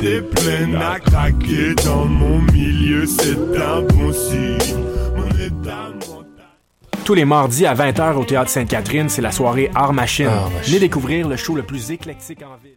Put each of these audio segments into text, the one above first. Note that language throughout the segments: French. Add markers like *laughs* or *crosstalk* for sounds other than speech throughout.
était pleine à craquer dans mon milieu, c'est un bon signe. Mon état mental. Tous les mardis à 20h au Théâtre Sainte-Catherine, c'est la soirée Art Machine. Art Machine. Venez découvrir le show le plus éclectique en ville.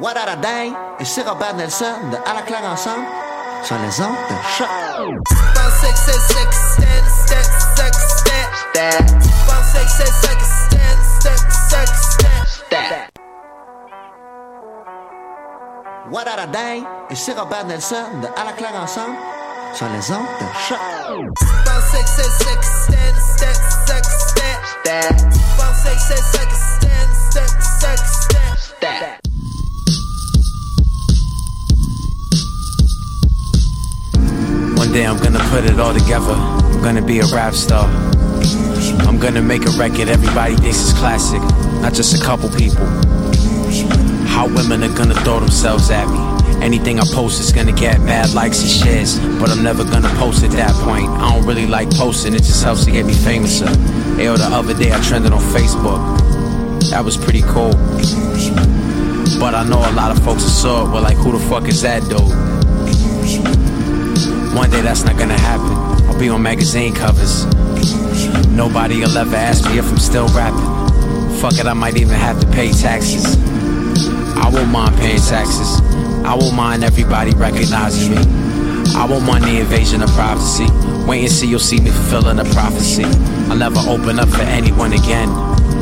What a Day et c'est Robert Nelson de À la claire ensemble sur les ondes de choc. What a Day et c'est Robert Nelson de À la claire ensemble sur les ondes de choc. One day I'm gonna put it all together. I'm gonna be a rap star. I'm gonna make a record everybody thinks is classic, not just a couple people. How women are gonna throw themselves at me. Anything I post is gonna get mad likes and shares, but I'm never gonna post at that point. I don't really like posting, it just helps to get me famous. Ayo, the other day I trended on Facebook. That was pretty cool. But I know a lot of folks that saw it were like, who the fuck is that dude? One day that's not gonna happen. I'll be on magazine covers. Nobody will ever ask me if I'm still rapping. Fuck it, I might even have to pay taxes. I won't mind paying taxes. I won't mind everybody recognizing me. I won't mind the invasion of privacy. Wait and see, you'll see me fulfilling a prophecy. I'll never open up for anyone again.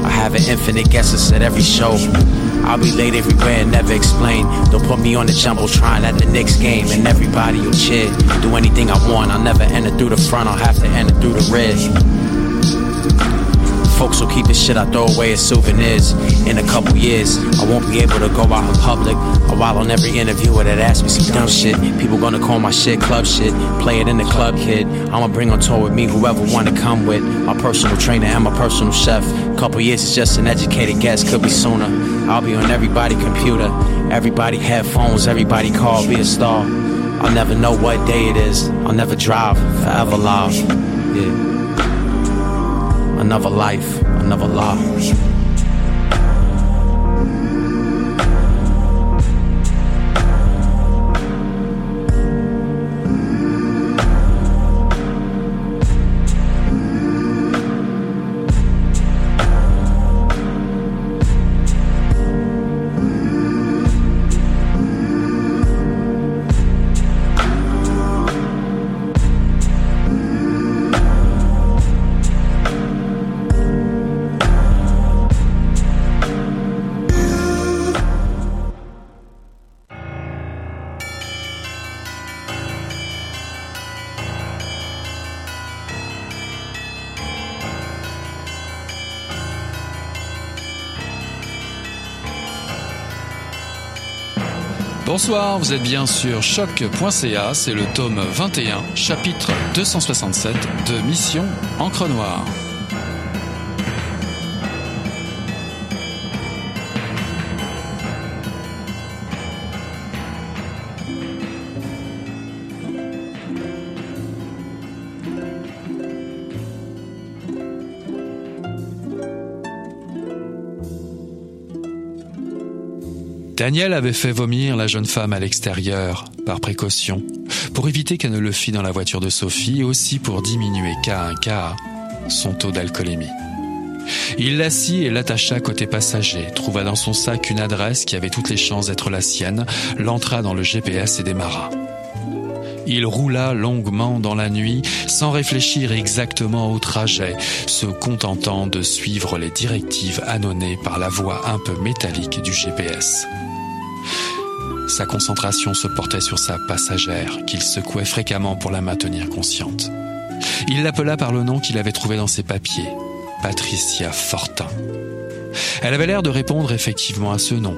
I have an infinite guest list at every show. I'll be late everywhere and never explain. Don't put me on the jumbotron at the Knicks game and everybody will cheer. Do anything I want, I'll never enter through the front, I'll have to enter through the rear. Folks will keep the shit I throw away as souvenirs. In a couple years, I won't be able to go out in public. Or while on every interviewer that asks me some dumb shit, people gonna call my shit club shit. Play it in the club, kid. I'ma bring on tour with me whoever wanna come with. My personal trainer and my personal chef. Couple years is just an educated guess, could be sooner. I'll be on everybody computer, everybody headphones, everybody call, be a star. I'll never know what day it is. I'll never drive, forever live. Yeah. Another life, another law. Bonsoir, vous êtes bien sur choc.ca, c'est le tome 21, chapitre 267 de Mission Encre Noire. Daniel avait fait vomir la jeune femme à l'extérieur, par précaution, pour éviter qu'elle ne le fît dans la voiture de Sophie et aussi pour diminuer cas un cas son taux d'alcoolémie. Il l'assit et l'attacha côté passager, trouva dans son sac une adresse qui avait toutes les chances d'être la sienne, l'entra dans le GPS et démarra. Il roula longuement dans la nuit, sans réfléchir exactement au trajet, se contentant de suivre les directives annonnées par la voix un peu métallique du GPS. Sa concentration se portait sur sa passagère, qu'il secouait fréquemment pour la maintenir consciente. Il l'appela par le nom qu'il avait trouvé dans ses papiers, Patricia Fortin. Elle avait l'air de répondre effectivement à ce nom.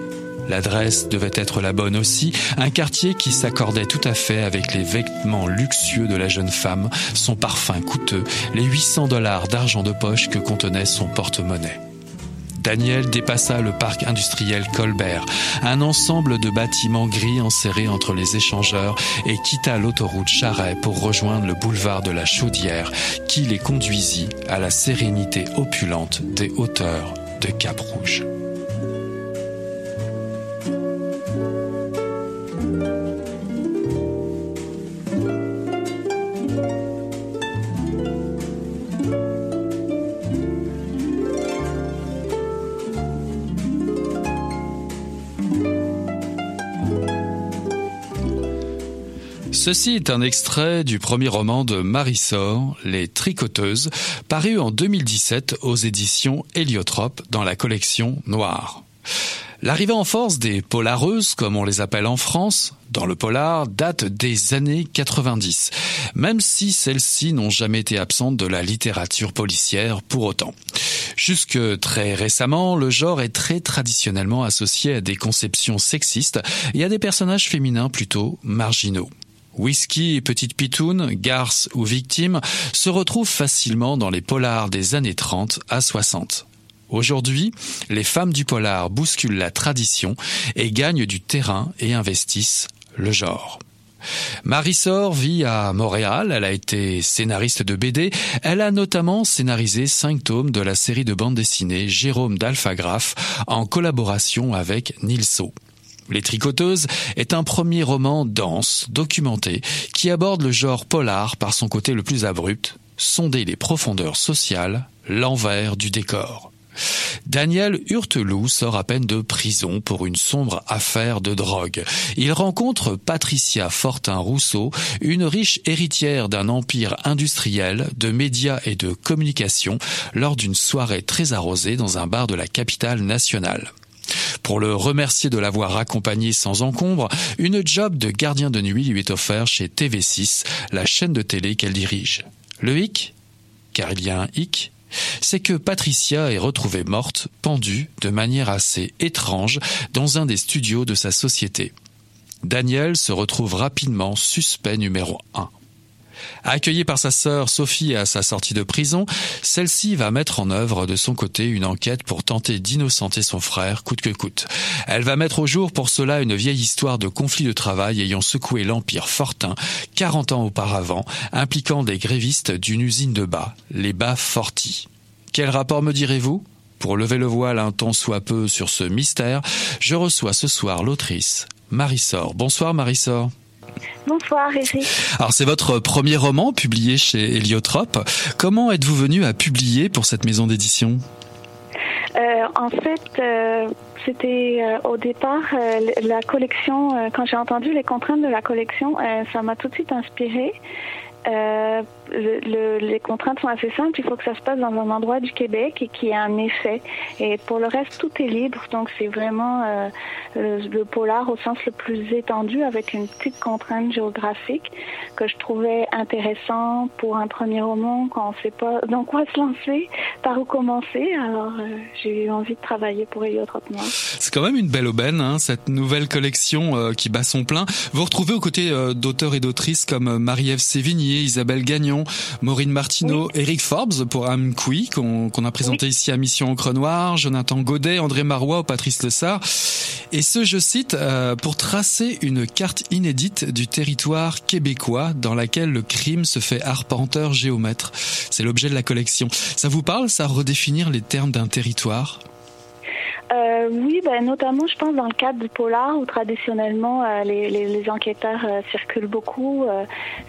L'adresse devait être la bonne aussi, un quartier qui s'accordait tout à fait avec les vêtements luxueux de la jeune femme, son parfum coûteux, les 800 dollars d'argent de poche que contenait son porte-monnaie. Daniel dépassa le parc industriel Colbert, un ensemble de bâtiments gris enserrés entre les échangeurs, et quitta l'autoroute Charret pour rejoindre le boulevard de la Chaudière, qui les conduisit à la sérénité opulente des hauteurs de Cap-Rouge. Ceci est un extrait du premier roman de Marisol, Les Tricoteuses, paru en 2017 aux éditions Héliotrope dans la collection Noire. L'arrivée en force des polareuses, comme on les appelle en France, dans le polar, date des années 90, même si celles-ci n'ont jamais été absentes de la littérature policière pour autant. Jusque très récemment, le genre est très traditionnellement associé à des conceptions sexistes et à des personnages féminins plutôt marginaux. Whisky et Petite Pitoune, Garce ou Victime se retrouvent facilement dans les polars des années 30 à 60. Aujourd'hui, les femmes du polar bousculent la tradition et gagnent du terrain et investissent le genre. Marisor vit à Montréal, elle a été scénariste de BD, elle a notamment scénarisé cinq tomes de la série de bande dessinée Jérôme d'Alphagraphe en collaboration avec Nilso. Les Tricoteuses est un premier roman dense, documenté, qui aborde le genre polar par son côté le plus abrupt, sonder les profondeurs sociales, l'envers du décor. Daniel Hurteloup sort à peine de prison pour une sombre affaire de drogue. Il rencontre Patricia Fortin-Rousseau, une riche héritière d'un empire industriel, de médias et de communication, lors d'une soirée très arrosée dans un bar de la capitale nationale. Pour le remercier de l'avoir accompagné sans encombre, une job de gardien de nuit lui est offerte chez TV6, la chaîne de télé qu'elle dirige. Le hic Car il y a un hic c'est que Patricia est retrouvée morte, pendue, de manière assez étrange, dans un des studios de sa société. Daniel se retrouve rapidement suspect numéro un. Accueillie par sa sœur Sophie à sa sortie de prison, celle-ci va mettre en œuvre de son côté une enquête pour tenter d'innocenter son frère coûte que coûte. Elle va mettre au jour pour cela une vieille histoire de conflit de travail ayant secoué l'Empire Fortin 40 ans auparavant, impliquant des grévistes d'une usine de bas, les bas Forti. Quel rapport me direz-vous? Pour lever le voile un temps soit peu sur ce mystère, je reçois ce soir l'autrice Marisor. Bonsoir Marisor. Bonsoir, Eric. Alors, c'est votre premier roman publié chez Héliotrope. Comment êtes-vous venu à publier pour cette maison d'édition? Euh, En fait, euh, c'était euh, au départ la collection. quand j'ai entendu les contraintes de la collection, ça m'a tout de suite inspiré. Euh, le, les contraintes sont assez simples. Il faut que ça se passe dans un endroit du Québec et qu'il y ait un effet. Et pour le reste, tout est libre. Donc, c'est vraiment euh, le, polar au sens le plus étendu avec une petite contrainte géographique que je trouvais intéressant pour un premier roman quand on ne sait pas dans quoi se lancer, par où commencer. Alors, euh, j'ai eu envie de travailler pour Héliotrope Noir. C'est quand même une belle aubaine, hein, cette nouvelle collection qui bat son plein. Vous retrouvez aux côtés d'auteurs et d'autrices comme Marie-Ève Sévigny, Isabelle Gagnon, Maureen Martineau, Eric Forbes pour Amqui qu'on a présenté ici à Mission Encre Noire, Jonathan Godet, André Marois ou Patrice Lessard. Et ce, je cite, euh, pour tracer une carte inédite du territoire québécois dans laquelle le crime se fait arpenteur géomètre. C'est l'objet de la collection. Ça vous parle, ça, redéfinir les termes d'un territoire? Euh, oui, ben, notamment, je pense, dans le cadre du polar, où traditionnellement, euh, les, enquêteurs euh, circulent beaucoup. Euh,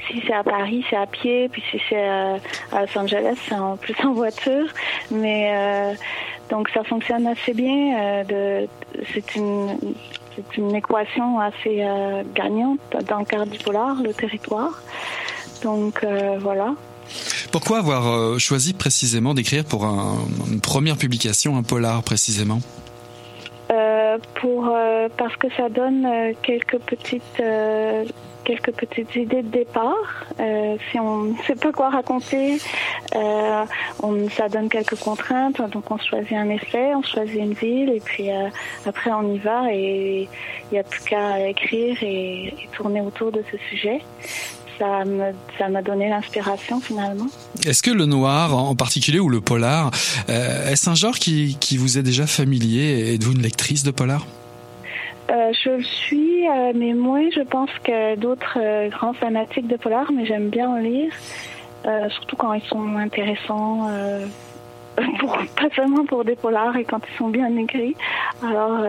si c'est à Paris, c'est à pied, puis si c'est à Los Angeles, c'est en plus en voiture. Mais donc, ça fonctionne assez bien. c'est une c'est une équation assez gagnante dans le cadre du polar, le territoire. Donc, voilà. Pourquoi avoir choisi précisément d'écrire pour un, une première publication un polar précisément? Pour parce que ça donne quelques petites quelques petites idées de départ. Euh, si on ne *laughs* sait pas quoi raconter, euh, on, ça donne quelques contraintes. Donc on choisit un essai, on choisit une ville et puis euh, après on y va et il n'y a plus qu'à écrire et, tourner autour de ce sujet. Ça me, ça m'a donné l'inspiration finalement. Est-ce que le noir en particulier ou le polar, euh, est-ce un genre qui, qui vous est déjà familier Êtes-vous une lectrice de polar? Euh, je le suis, euh, mais moins, je pense, que d'autres grands fanatiques de polar, mais j'aime bien en lire, surtout quand ils sont intéressants, *laughs* pour, pas seulement pour des polars et quand ils sont bien écrits. Alors,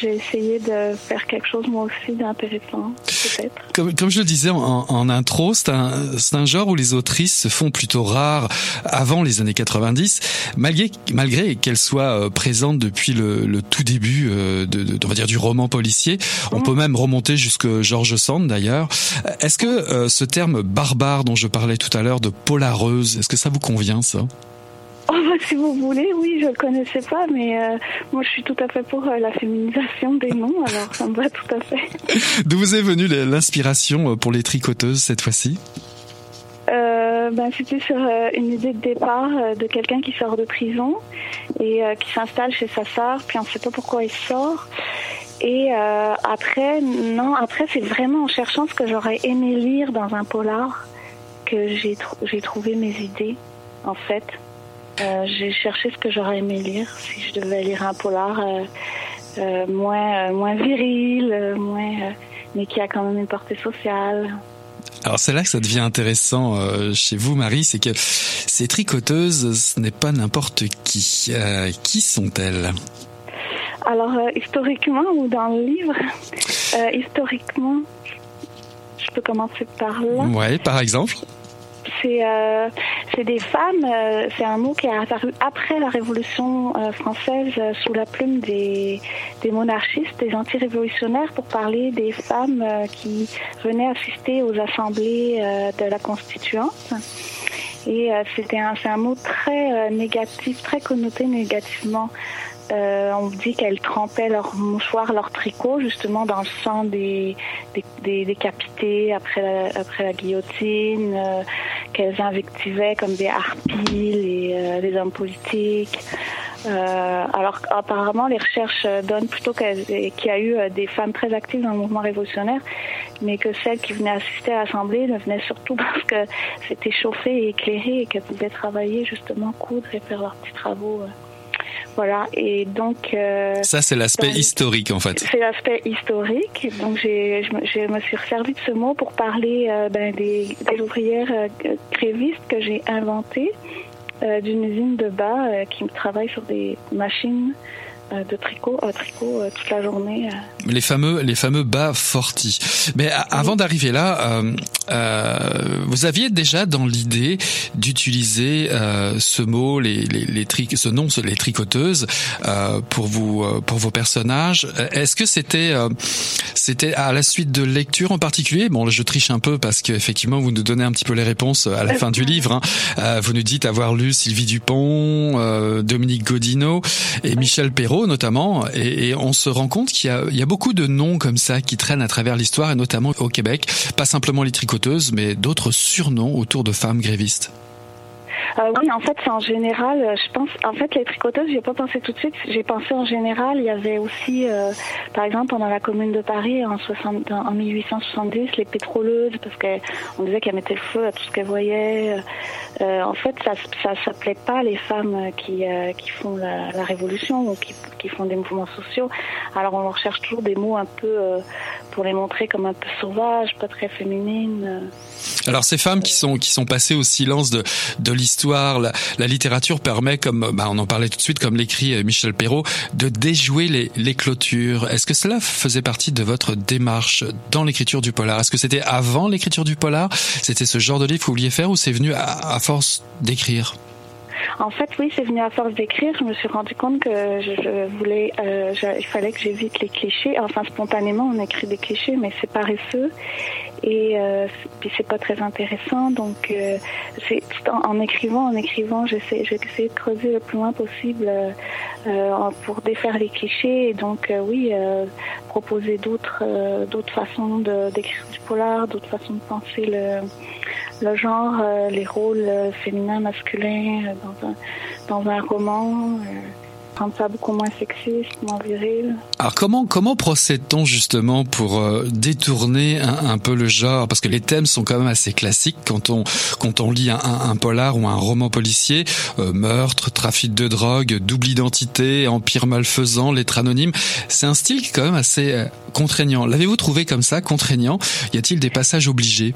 j'ai essayé de faire quelque chose moi aussi d'intéressant, peut-être. Comme, comme je le disais en, en intro, c'est un, un genre où les autrices se font plutôt rares avant les années 90, malgré, malgré qu'elles soient euh, présentes depuis le, le tout début euh, de, de, on va dire, du roman policier. On mmh. peut même remonter jusque George Sand d'ailleurs. Est-ce que euh, ce terme barbare dont je parlais tout à l'heure de polareuse, est-ce que ça vous convient ça? Oh, bah, si vous voulez, oui, je ne connaissais pas, mais euh, moi je suis tout à fait pour euh, la féminisation des noms, alors *laughs* ça me va tout à fait. D'où vous est venue l'inspiration euh, pour les tricoteuses cette fois-ci? Euh, ben, C'était sur une idée de départ de quelqu'un qui sort de prison et qui s'installe chez sa sœur, puis on ne sait pas pourquoi il sort. Et après, non, après c'est vraiment en cherchant ce que j'aurais aimé lire dans un polar que j'ai tr trouvé mes idées, en fait. Euh, j'ai cherché ce que j'aurais aimé lire si je devais lire un polar euh, euh, moins moins viril, moins mais qui a quand même une portée sociale. Alors c'est là que ça devient intéressant chez vous, Marie, c'est que ces tricoteuses, ce n'est pas n'importe qui. qui sont-elles? Alors historiquement ou dans le livre, historiquement, je peux commencer par là. Ouais, par exemple c'est euh, des femmes, euh, c'est un mot qui est apparu après la Révolution euh, française sous la plume des, des monarchistes, des anti-révolutionnaires pour parler des femmes qui venaient assister aux assemblées de la Constituante. Et c'était un, un mot très négatif, très connoté négativement. Euh, on dit qu'elles trempaient leurs mouchoirs, leurs tricots, justement dans le sang des, décapités après la, guillotine, euh, qu'elles invectivaient comme des harpies les, euh, hommes politiques. Alors apparemment, les recherches donnent plutôt qu'il y a eu des femmes très actives dans le mouvement révolutionnaire, mais que celles qui venaient assister à l'Assemblée ne venaient surtout *laughs* parce que c'était chauffé et éclairé et qu'elles pouvaient travailler justement, coudre et faire leurs petits travaux. Voilà, et donc... Euh, Ça, c'est l'aspect historique, en fait. C'est l'aspect historique. Donc, j'ai, je, je, me suis servi de ce mot pour parler euh, ben, des, des, ouvrières euh, grévistes que j'ai inventées d'une usine de bas qui travaille sur des machines de tricot, euh, tricot toute la journée. Les fameux, les fameux bas forti. Mais avant d'arriver là, euh, vous aviez déjà dans l'idée d'utiliser ce mot, les, les, les tri ce nom, les tricoteuses, pour vous, pour vos personnages. Est-ce que c'était, c'était à la suite de lecture en particulier? Bon, je triche un peu parce qu'effectivement, vous nous donnez un petit peu les réponses à la fin du livre. Hein. vous nous dites avoir lu Sylvie Dupont, Dominique Godino et Michel Perrault notamment, et, et, on se rend compte qu'il y, y, a beaucoup de noms comme ça qui traînent à travers l'histoire, et notamment au Québec, pas simplement les tricoteuses, mais d'autres surnoms autour de femmes grévistes. Euh, oui, en fait, c'est en général, euh, je pense, en fait, les tricoteuses, j'ai pas pensé tout de suite. J'ai pensé en général, il y avait aussi, euh, par exemple, pendant la Commune de Paris en, 60, en 1870, les pétroleuses, parce qu'on disait qu'elles mettaient le feu à tout ce qu'elles voyaient. En fait, ça, ça s'appelait pas les femmes qui qui font la, la, révolution ou qui, qui font des mouvements sociaux. Alors, on recherche toujours des mots un peu pour les montrer comme un peu sauvages, pas très féminines. Alors ces femmes qui sont qui sont passées au silence de de l'histoire, la, la, littérature permet, comme bah, on en parlait tout de suite, comme l'écrit euh, Michel Perrault, de déjouer les, les clôtures. Est-ce que cela faisait partie de votre démarche dans l'écriture du polar? Est-ce que c'était avant l'écriture du polar? C'était ce genre de livre que vous vouliez faire ou c'est venu à, à force d'écrire? En fait, oui, c'est venu à force d'écrire. Je me suis rendu compte que je, voulais, euh, il fallait que j'évite les clichés. Enfin, spontanément, on écrit des clichés, mais c'est paresseux et euh, puis c'est pas très intéressant. Donc, euh, c'est en, écrivant, en écrivant, j'essaie, j'ai essayé de creuser le plus loin possible euh, euh pour défaire les clichés et donc euh, oui, euh, proposer d'autres d'autres façons de, d'écrire du polar, d'autres façons de penser le le genre, les rôles féminins, masculins dans un dans un roman rendre ça beaucoup moins sexiste, moins viril. Alors comment comment procède-t-on justement pour euh, détourner un, un, peu le genre? Parce que les thèmes sont quand même assez classiques quand on quand on lit un, un polar ou un roman policier, euh, meurtre, trafic de drogue, double identité, empire malfaisant, lettres anonymes, c'est un style quand même assez euh, contraignant. L'avez-vous trouvé comme ça contraignant? Y a-t-il des passages obligés?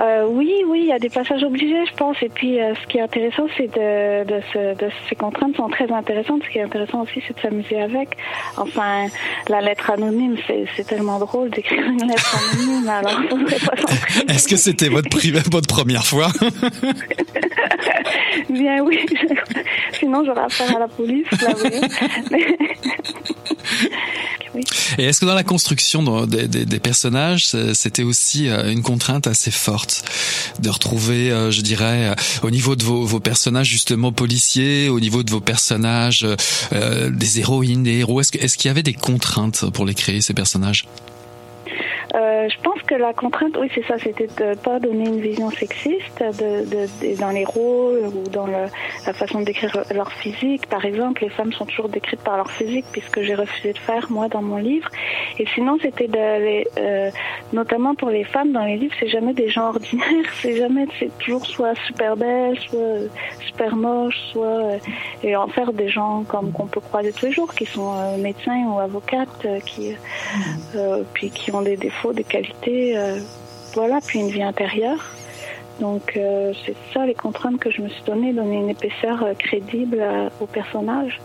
Euh, oui, oui, il y a des passages obligés, je pense. Et puis, euh, ce qui est intéressant, c'est de, de, ce, de, ces contraintes sont très intéressantes. Ce qui est intéressant aussi, c'est de s'amuser avec. Enfin, la lettre anonyme, c'est tellement drôle d'écrire une lettre anonyme. Alors, Est-ce que c'était votre, votre première fois? *laughs* Bien oui. Sinon, j'aurais affaire à la police, là, oui. *laughs* Et est-ce que dans la construction des, des, des personnages, c'était aussi euh, une contrainte assez forte de retrouver, euh, je dirais, euh, au niveau de vos, vos, personnages justement policiers, au niveau de vos personnages, des héroïnes, des héros, est-ce qu'il est y avait des contraintes pour les créer ces personnages? Euh, je pense que la contrainte, oui, c'est ça, c'était de pas donner une vision sexiste de, de, dans les rôles ou dans le, la façon de décrire leur physique. Par exemple, les femmes sont toujours décrites par leur physique, puisque j'ai refusé de faire moi dans mon livre. Et sinon, c'était de, euh, notamment pour les femmes dans les livres, c'est jamais des gens *laughs* ordinaires, c'est jamais, c'est toujours soit super belles, soit super moches, soit euh, et en faire des gens comme qu'on peut croiser tous les jours, qui sont euh, médecins ou avocates, qui puis qui ont des défauts des qualités, euh, voilà, puis une vie intérieure. Donc euh, c'est ça les contraintes que je me suis donné, donner une épaisseur euh, crédible au personnage.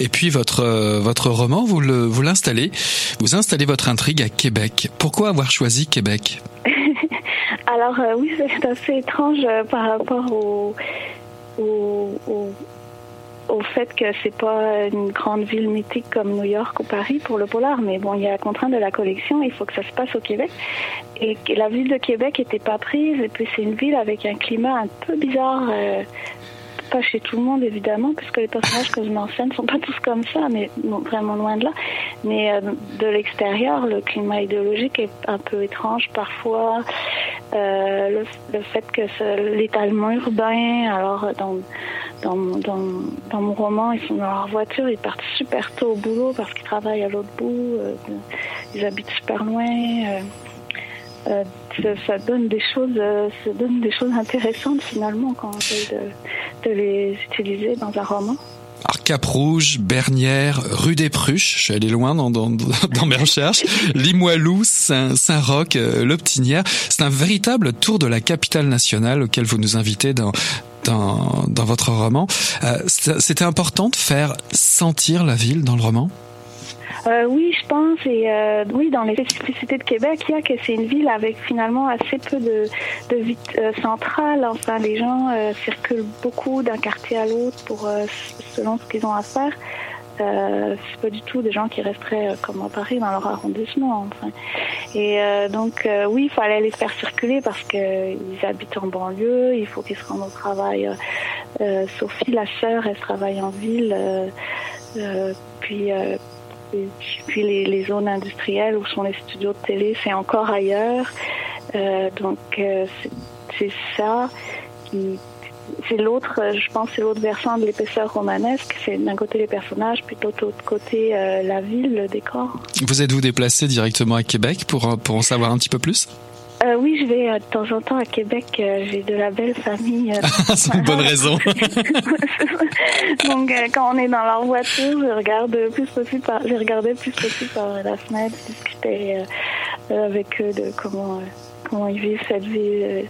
Et puis votre votre roman, vous le vous l'installez, vous installez votre intrigue à Québec. Pourquoi avoir choisi Québec? *laughs* Alors oui, c'est assez étrange par rapport au, au, au au fait que c'est pas une grande ville mythique comme New York ou Paris pour le polar, mais bon, il y a la contrainte de la collection, il faut que ça se passe au Québec. Et la ville de Québec était pas prise, et puis c'est une ville avec un climat un peu bizarre, euh, pas chez tout le monde évidemment, puisque les personnages que je mentionne sont pas tous comme ça, mais vraiment loin de là. Mais euh, de l'extérieur, le climat idéologique est un peu étrange parfois. Euh, le, fait que l'étalement urbain, alors dans dans, dans, dans, mon roman, ils sont dans leur voiture, ils partent super tôt au boulot parce qu'ils travaillent à l'autre bout, euh, ils habitent super loin. Euh, euh, ça, donne des choses, ça donne des choses intéressantes finalement quand on essaie de, les utiliser dans un roman. Alors Cap-Rouge, Bernière, rue des Pruches, je suis allé loin dans, mes recherches, Limoilou, Saint-Roch, L'Optinière. C'est un véritable tour de la capitale nationale auquel vous nous invitez dans, votre roman. Euh, C'était important de faire sentir la ville dans le roman? Euh, oui, je pense. Et euh, oui, dans les spécificités de Québec, il y a que c'est une ville avec finalement assez peu de, de vie euh, centrale. Enfin, les gens circulent beaucoup d'un quartier à l'autre pour selon ce qu'ils ont à faire. Euh, c'est pas du tout des gens qui resteraient comme à Paris dans leur arrondissement. Enfin. Et donc, oui, il fallait les faire circuler parce qu'ils habitent en banlieue, il faut qu'ils se rendent au travail. Sophie, la sœur, elle travaille en ville. puis puis les, zones industrielles où sont les studios de télé, c'est encore ailleurs. donc, c'est ça c'est l'autre, euh, je pense, c'est l'autre versant de l'épaisseur romanesque. C'est d'un côté les personnages, puis de l'autre côté euh, la ville, le décor. Vous êtes-vous déplacé directement à Québec pour, euh, pour en savoir un petit peu plus? Euh, oui, je vais de temps en temps à Québec. J'ai de la belle famille. *laughs* c'est une bonne raison. *laughs* Donc, quand on est dans leur voiture, je regarde plus possible par, je regardais plus possible par la fenêtre, discuter avec eux de comment comment ils vivent cette vie,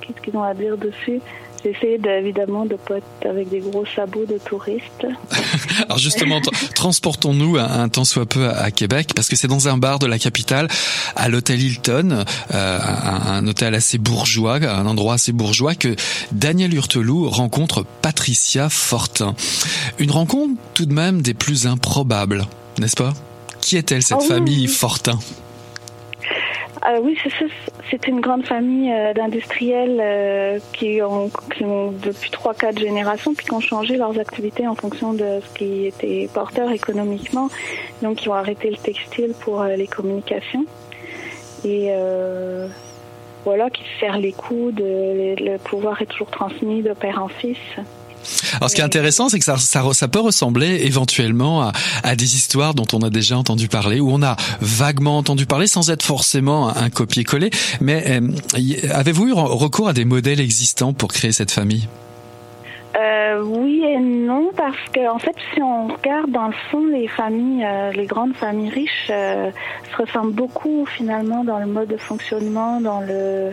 qu'est-ce qu'ils ont à dire dessus J'essaie évidemment de pas être avec des gros sabots de touristes. *laughs* Alors justement, *laughs* transportons-nous un, un, temps soit peu à, Québec, parce que c'est dans un bar de la capitale, à l'hôtel Hilton, euh, un, un, hôtel assez bourgeois, un endroit assez bourgeois, que Daniel Hurteloup rencontre Patricia Fortin. Une rencontre tout de même des plus improbables, n'est-ce pas? Qui est-elle cette Ah oui, famille. Fortin? Euh, oui, c'est une grande famille euh, d'industriels euh, qui, ont, depuis trois, quatre générations, puis qui ont changé leurs activités en fonction de ce qui était porteur économiquement. Donc, ils ont arrêté le textile pour euh, les communications. Et voilà, qui se serrent les coudes. le pouvoir est toujours transmis de père en fils. Alors ce qui est intéressant, c'est que ça, peut ressembler éventuellement à, des histoires dont on a déjà entendu parler, où on a vaguement entendu parler sans être forcément un copier-coller. Mais euh, avez-vous eu recours à des modèles existants pour créer cette famille? Euh, oui et non, parce que en fait, si on regarde dans le fond, les familles, euh, les grandes familles riches se ressemblent beaucoup finalement dans le mode de fonctionnement, dans le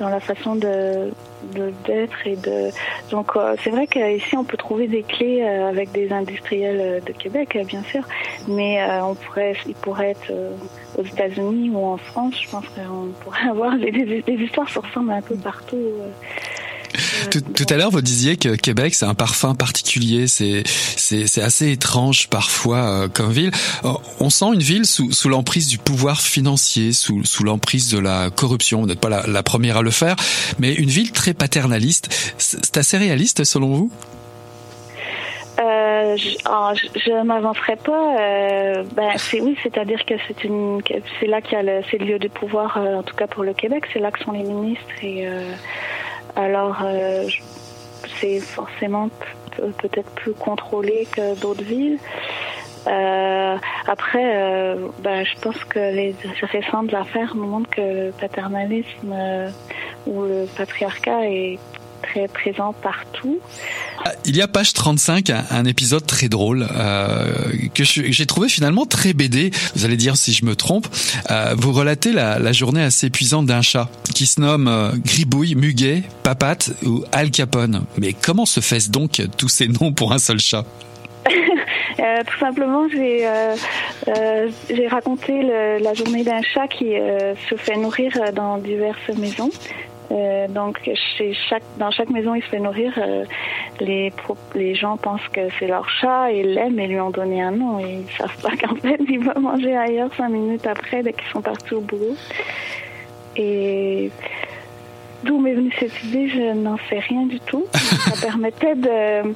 dans la façon de d'être et de donc euh, c'est vrai qu'ici on peut trouver des clés euh, avec des industriels euh, de Québec bien sûr mais on pourrait il pourrait être aux États-Unis ou en France je pense qu'on pourrait *laughs* avoir les, les, les, histoires se ressemblent un peu partout. *laughs* tout, à l'heure, vous disiez que Québec, c'est un parfum particulier, c'est assez étrange parfois euh, comme ville. On sent une ville sous, l'emprise du pouvoir financier, sous, l'emprise de la corruption. Vous n'êtes pas la, première à le faire, mais une ville très paternaliste. C'est assez réaliste selon vous? Euh, je, oh, je, je m'avancerai pas. Euh, ben c'est oui, c'est-à-dire que c'est là qu'il y a le, c'est le lieu de pouvoir, euh, en tout cas pour le Québec, c'est là que sont les ministres et euh, alors c'est forcément peut-être plus contrôlé que d'autres villes. Euh, après, euh, ben, je pense que les récentes affaires nous montrent que le paternalisme euh, ou le patriarcat est très présent partout. Il y a page 35 un, épisode très drôle euh, que j'ai trouvé finalement très BD. Vous allez dire si je me trompe. Euh, vous relatez la, la, journée assez épuisante d'un chat qui se nomme euh, Gribouille, Muguet, Papate ou Al Capone. Mais comment se fait-ce donc tous ces noms pour un seul chat? *laughs* Euh, tout simplement, j'ai euh, euh, raconté le, la journée d'un chat qui se fait nourrir dans diverses maisons. Euh, donc, chez chaque, dans chaque maison, il se fait nourrir. Euh, les, les gens pensent que c'est leur chat et l'aiment et lui ont donné un nom. Et ils savent pas *laughs* qu'en fait, il va manger ailleurs cinq minutes après, dès qu'ils sont partis au boulot. Et d'où m'est venue cette idée, je n'en sais rien du tout. *laughs* Ça permettait de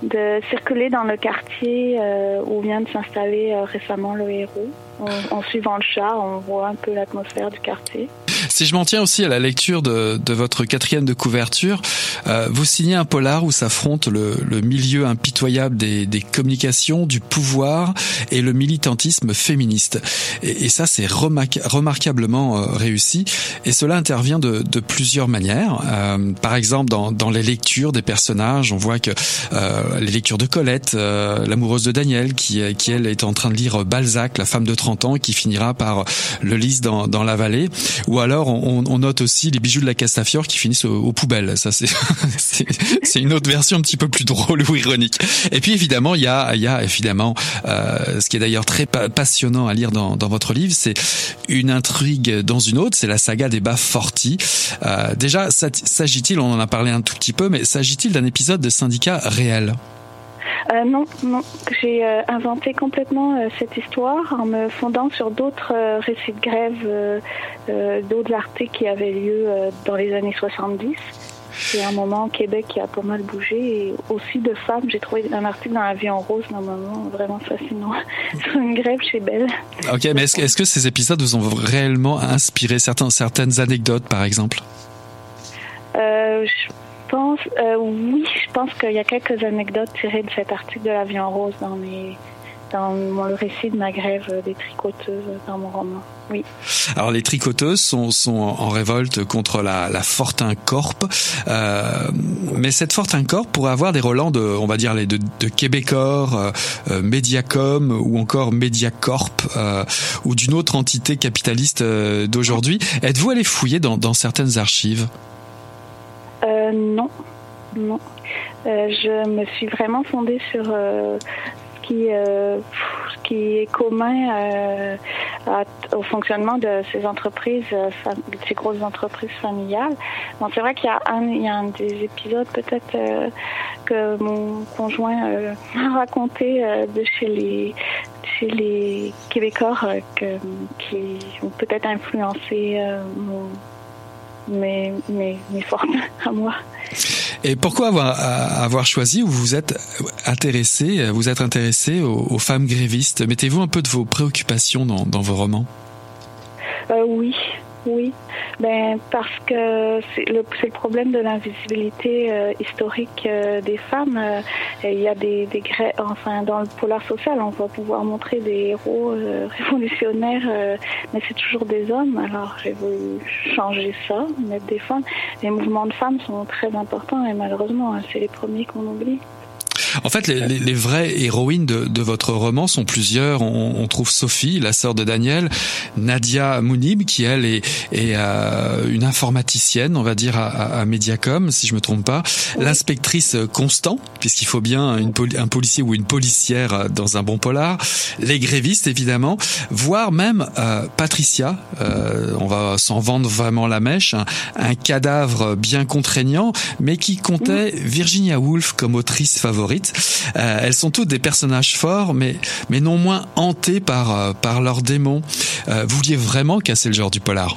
de circuler dans le quartier euh, où vient de s'installer récemment le héros. En, suivant le chat, on voit un peu l'atmosphère du quartier. Si je m'en tiens aussi à la lecture de, de votre quatrième de couverture, euh, vous signez un polar où s'affrontent le, le, milieu impitoyable des, des, communications, du pouvoir et le militantisme féministe. Et, et ça, c'est remar remarquablement euh, réussi. Et cela intervient de, de plusieurs manières. Euh, par exemple, dans, dans, les lectures des personnages, on voit que euh, les lectures de Colette, euh, l'amoureuse de Daniel, qui, qui elle est en train de lire Balzac, la femme de 30 ans, qui finira par le lise dans, la vallée, ou alors on, note aussi les bijoux de la Castafiore qui finissent aux, aux poubelles. Ça, *laughs* c'est une autre version un petit peu plus drôle ou ironique. Et puis évidemment, il y a, y a évidemment euh, ce qui est d'ailleurs très pa passionnant à lire dans, votre livre, c'est une intrigue dans une autre. C'est la saga des bas. Euh, déjà, s'agit-il, on en a parlé un tout petit peu, mais s'agit-il d'un épisode de syndicat réel? Euh, non, non. J'ai euh, inventé complètement euh, cette histoire en me fondant sur d'autres récits de grève, d'autres articles qui avaient lieu dans les années 70. C'est un moment au Québec qui a pas mal bougé et aussi de femmes. J'ai trouvé un article dans La Vie en rose, normalement, vraiment fascinant, *laughs* sur une grève chez Belle. Ok, mais est-ce est -ce que ces épisodes vous ont réellement inspiré certains, certaines anecdotes, par exemple? Je pense, euh, oui, je pense qu'il y a quelques anecdotes tirées de cet article de La vie en rose dans mes dans le récit de ma grève des tricoteuses dans mon roman. Oui. Alors les tricoteuses sont, sont en révolte contre la, la Fortin Corp, euh, mais cette Fortin Corp pourrait avoir des relents de, on va dire de, de Québecor, euh, Mediacom ou encore Mediacorp euh, ou d'une autre entité capitaliste d'aujourd'hui. Êtes-vous allé fouiller dans, dans certaines archives? Euh, non. Non. Euh, je me suis vraiment fondée sur euh, ce, qui, euh, ce qui est commun au fonctionnement de ces entreprises, de ces grosses entreprises familiales. Bon, c'est vrai qu'il y a un, des épisodes peut-être que mon conjoint *laughs* m'a raconté de chez les Québécois qui ont peut-être influencé mon, mes, mes, mes formes *laughs* à moi. Et pourquoi avoir, avoir choisi ou vous êtes intéressé, vous êtes intéressé aux, aux femmes grévistes? Mettez-vous un peu de vos préoccupations dans, dans vos romans? Euh, oui, oui. Ben parce que c'est le, problème de l'invisibilité euh, historique euh, des femmes. Euh, il y a des, des grès- enfin dans le polar social, on va pouvoir montrer des héros *laughs* révolutionnaires, mais c'est toujours des hommes. Alors j'ai voulu changer ça, mettre des femmes. Les mouvements de femmes sont très importants et malheureusement, hein, c'est les premiers qu'on oublie. En fait, les, les- les vraies héroïnes de, de votre roman sont plusieurs. On, on trouve Sophie, la sœur de Daniel, Nadia Mounib, qui elle est, est, euh, une informaticienne, on va dire à, à- à Mediacom, si je me trompe pas. L'inspectrice Constant, puisqu'il faut bien une un policier ou une policière dans un bon polar. Les grévistes, évidemment, voire même euh, Patricia. euh, on va s'en vendre vraiment la mèche. Un, un cadavre bien contraignant, mais qui comptait Virginia Woolf comme autrice favorite. Euh, elles sont toutes des personnages forts, mais mais non moins hantés par euh, par leurs démons. Euh, vous vouliez vraiment casser le genre du polar?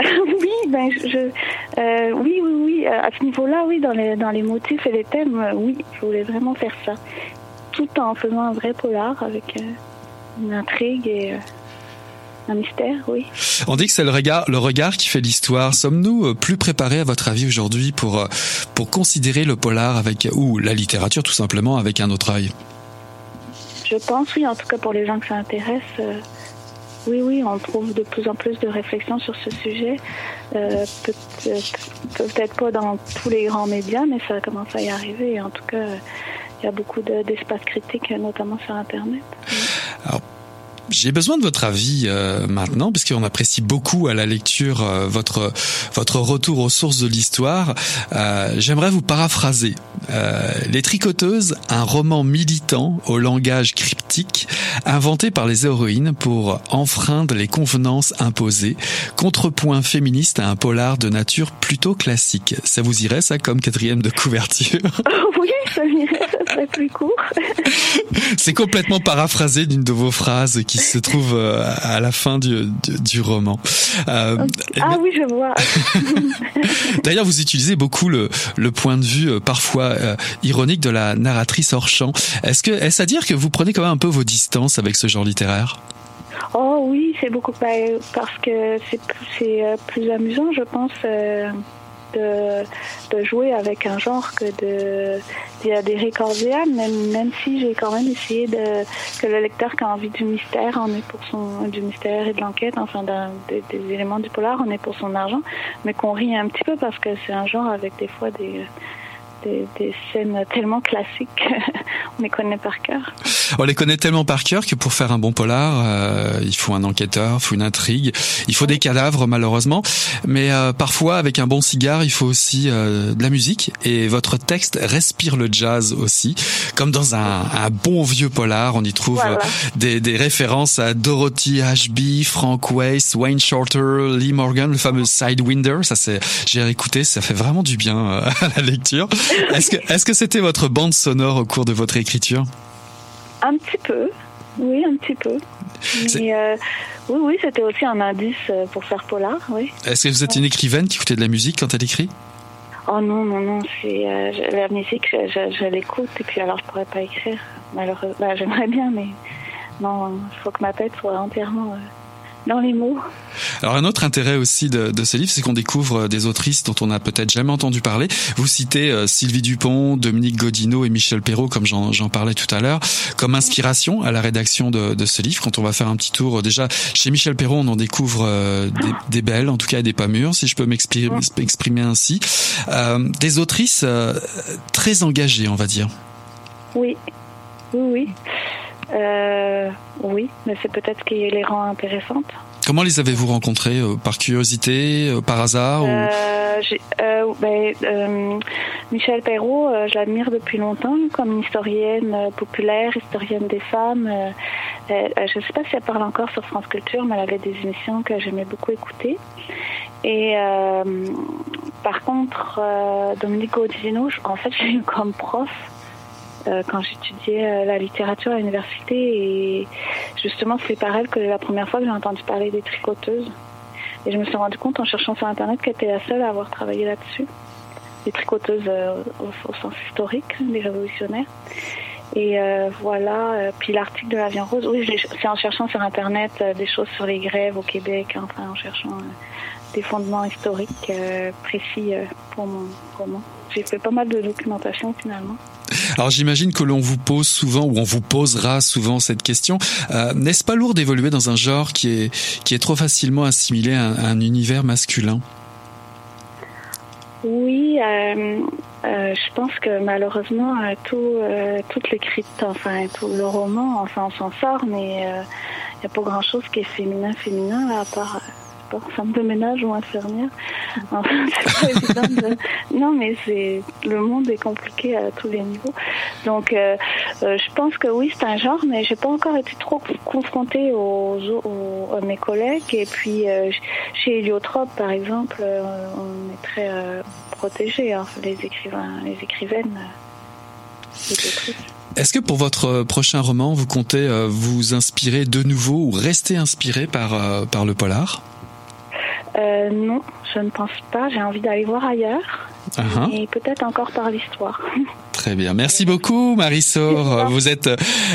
*laughs* Oui, ben je, oui, oui, oui. À ce niveau-là, oui, dans les dans les motifs et les thèmes, oui, je voulais vraiment faire ça, tout en faisant un vrai polar avec une intrigue et un mystère, oui. On dit que c'est le regard, le regard qui fait l'histoire. Sommes-nous euh, plus préparés, à votre avis, aujourd'hui, pour euh, pour considérer le polar avec ou la littérature tout simplement avec un autre œil? Je pense, oui, en tout cas pour les gens que ça intéresse. euh, oui, oui, on trouve de plus en plus de réflexions sur ce sujet. Euh, peut- euh, Peut-être pas dans tous les grands médias, mais ça commence à y arriver. En tout cas, euh, il y a beaucoup de- d'espace critique, notamment sur Internet. J'ai besoin de votre avis euh, maintenant, puisqu'on apprécie beaucoup à la lecture euh, votre votre retour aux sources de l'histoire. Euh, J'aimerais vous paraphraser. Euh, Les Tricoteuses, un roman militant au langage cryptique, inventé par les héroïnes pour enfreindre les convenances imposées. Contrepoint féministe à un polar de nature plutôt classique. Ça vous irait ça comme quatrième de couverture? *laughs* Oui, ça m'irait, serait plus court. *laughs* C'est complètement paraphrasé d'une de vos phrases qui se trouve euh, à la fin du, du, du roman. Euh, Ah oui, je vois. *laughs* D'ailleurs, vous utilisez beaucoup le, le point de vue euh, parfois euh, ironique de la narratrice hors champ. Est-ce que est-ce à dire que vous prenez quand même un peu vos distances avec ce genre littéraire? Oh oui, c'est beaucoup pa- parce que c'est plus- plus amusant, je pense, euh, de, jouer avec un genre que de d'y adhérer cordial, même, même si j'ai quand même essayé de que le lecteur qui a envie du mystère en est pour son du mystère et de l'enquête, enfin des, des éléments du polar, on est pour son argent, mais qu'on rit un petit peu parce que c'est un genre avec des fois des des, des scènes tellement classiques *laughs* on les connaît par cœur. On les connaît tellement par cœur que pour faire un bon polar, euh, il faut un enquêteur, il faut une intrigue, il faut des cadavres malheureusement, mais euh, parfois avec un bon cigare, il faut aussi euh, de la musique. Et votre texte respire le jazz aussi, comme dans un, un bon vieux polar. On y trouve Voilà. euh, des, des références à Dorothy Ashby, Frank Weiss, Wayne Shorter, Lee Morgan, le fameux Sidewinder. Ça c'est, j'ai écouté, ça fait vraiment du bien euh, *laughs* à la lecture. Est-ce que, est-ce que c'était votre bande sonore au cours de votre écriture? Un petit peu, oui, un petit peu. Mais euh, oui, oui, c'était aussi un indice euh, pour faire polar, oui. Est-ce que vous êtes une écrivaine qui écoutait de la musique quand elle écrit? Oh non, non, non, c'est euh, la musique, je, je, je l'écoute et puis alors je pourrais pas écrire. Malheureusement, bah, j'aimerais bien, mais non, il faut que ma tête soit entièrement euh, dans les mots. Alors un autre intérêt aussi de, de ce livre, c'est qu'on découvre euh, des autrices dont on n'a peut-être jamais entendu parler. Vous citez euh, Sylvie Dupont, Dominique Godino et Michel Perrault, comme j'en parlais tout à l'heure, comme inspiration à la rédaction de, de ce livre. Quand on va faire un petit tour, euh, déjà chez Michel Perrault, on en découvre des, des belles, en tout cas des pas mûres, si je peux m'exprimer m'exprimer ainsi. Euh, des autrices euh, très engagées, on va dire. Oui, oui, oui. Euh, oui, mais c'est peut-être ce qui les rend intéressantes. Comment les avez-vous rencontrés Par curiosité, par hasard ou... ben, Michel Perrault, je l'admire depuis longtemps comme historienne populaire, historienne des femmes. je ne sais pas si elle parle encore sur France Culture, mais elle avait des émissions que j'aimais beaucoup écouter. Et par contre, Dominique Odino, en fait, *laughs* j'ai eu comme prof euh, quand j'étudiais euh, la littérature à l'université et justement c'est par elle que la première fois que j'ai entendu parler des tricoteuses. Et je me suis rendu compte en cherchant sur internet qu'elle était la seule à avoir travaillé là-dessus. Les tricoteuses euh, au, sens historique, des révolutionnaires. Et voilà, puis l'article de l'avion rose, oui, c'est en cherchant sur internet des choses sur les grèves au Québec, enfin en cherchant des fondements historiques précis pour mon roman. J'ai fait pas mal de documentation finalement. Alors j'imagine que l'on vous pose souvent, ou on vous posera souvent cette question, euh, n'est-ce pas lourd d'évoluer dans un genre qui est, qui est trop facilement assimilé à un, univers masculin? Oui, euh, euh, je pense que malheureusement, tout, toute l'écrite, enfin tout le roman, enfin on s'en sort, mais il n'y a pas grand-chose qui est féminin, féminin, à part femme *laughs* de ménage ou infirmière. Non, mais c'est le monde est compliqué à tous les niveaux. Donc, euh, euh, je pense que oui, c'est un genre, mais j'ai pas encore été trop confrontée aux, à mes collègues. Et puis, euh, chez Héliotrope, par exemple, on est très protégés, hein, les écrivains, les écrivaines. Est-ce que pour votre prochain roman, vous comptez vous inspirer de nouveau ou rester inspiré par, par le polar? Euh, non, je ne pense pas. J'ai envie d'aller voir ailleurs. Uh-huh. Et peut-être encore par l'histoire. *laughs* Très bien. Merci beaucoup, Marisol. Vous êtes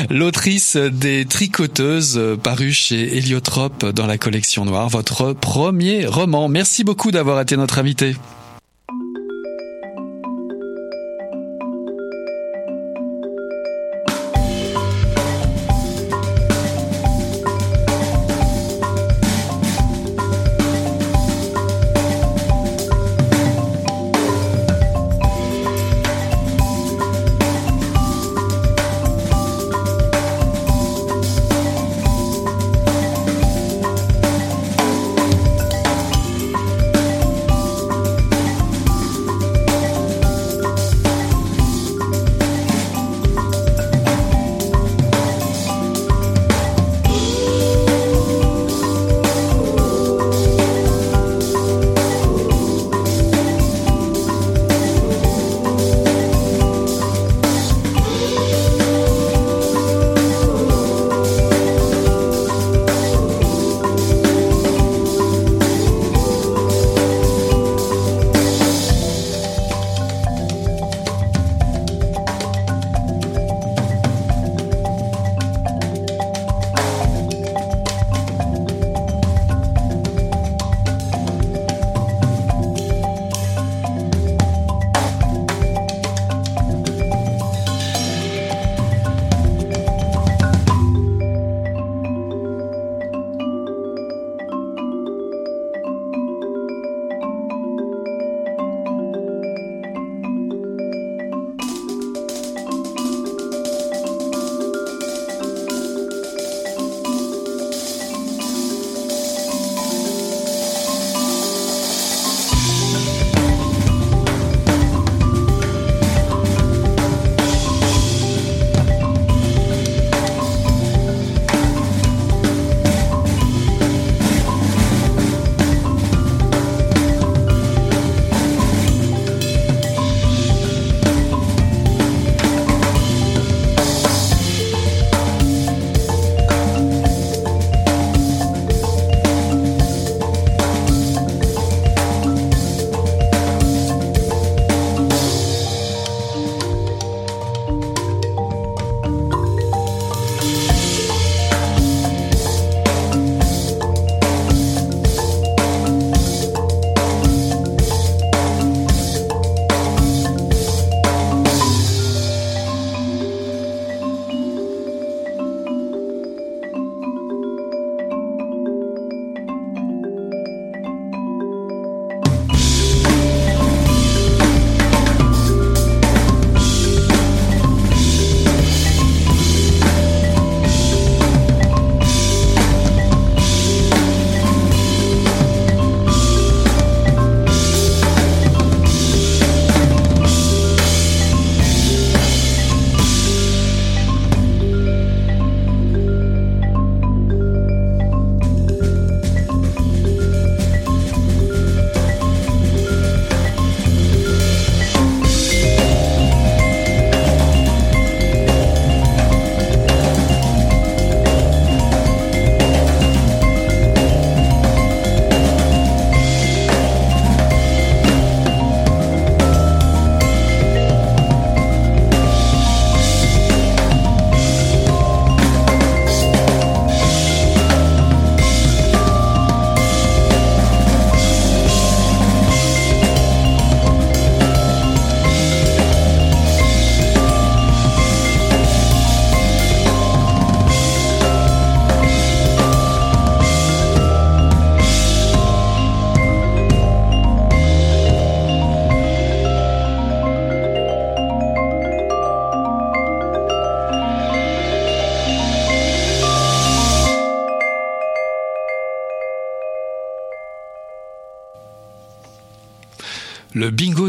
l'autrice des Tricoteuses, paru chez Héliotrope dans la collection noire, votre premier roman. Merci beaucoup d'avoir été notre invité.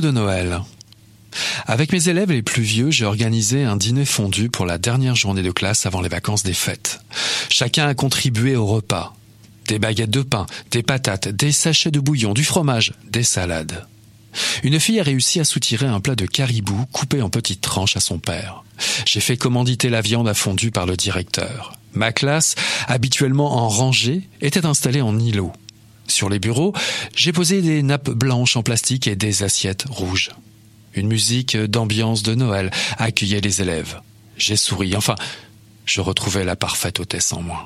De Noël. Avec mes élèves les plus vieux, j'ai organisé un dîner fondu pour la dernière journée de classe avant les vacances des fêtes. Chacun a contribué au repas. Des baguettes de pain, des patates, des sachets de bouillon, du fromage, des salades. Une fille a réussi à soutirer un plat de caribou coupé en petites tranches à son père. J'ai fait commanditer la viande à fondu par le directeur. Ma classe, habituellement en rangée, était installée en îlot. Sur les bureaux, j'ai posé des nappes blanches en plastique et des assiettes rouges. Une musique d'ambiance de Noël accueillait les élèves. J'ai souri, enfin, je retrouvais la parfaite hôtesse en moi.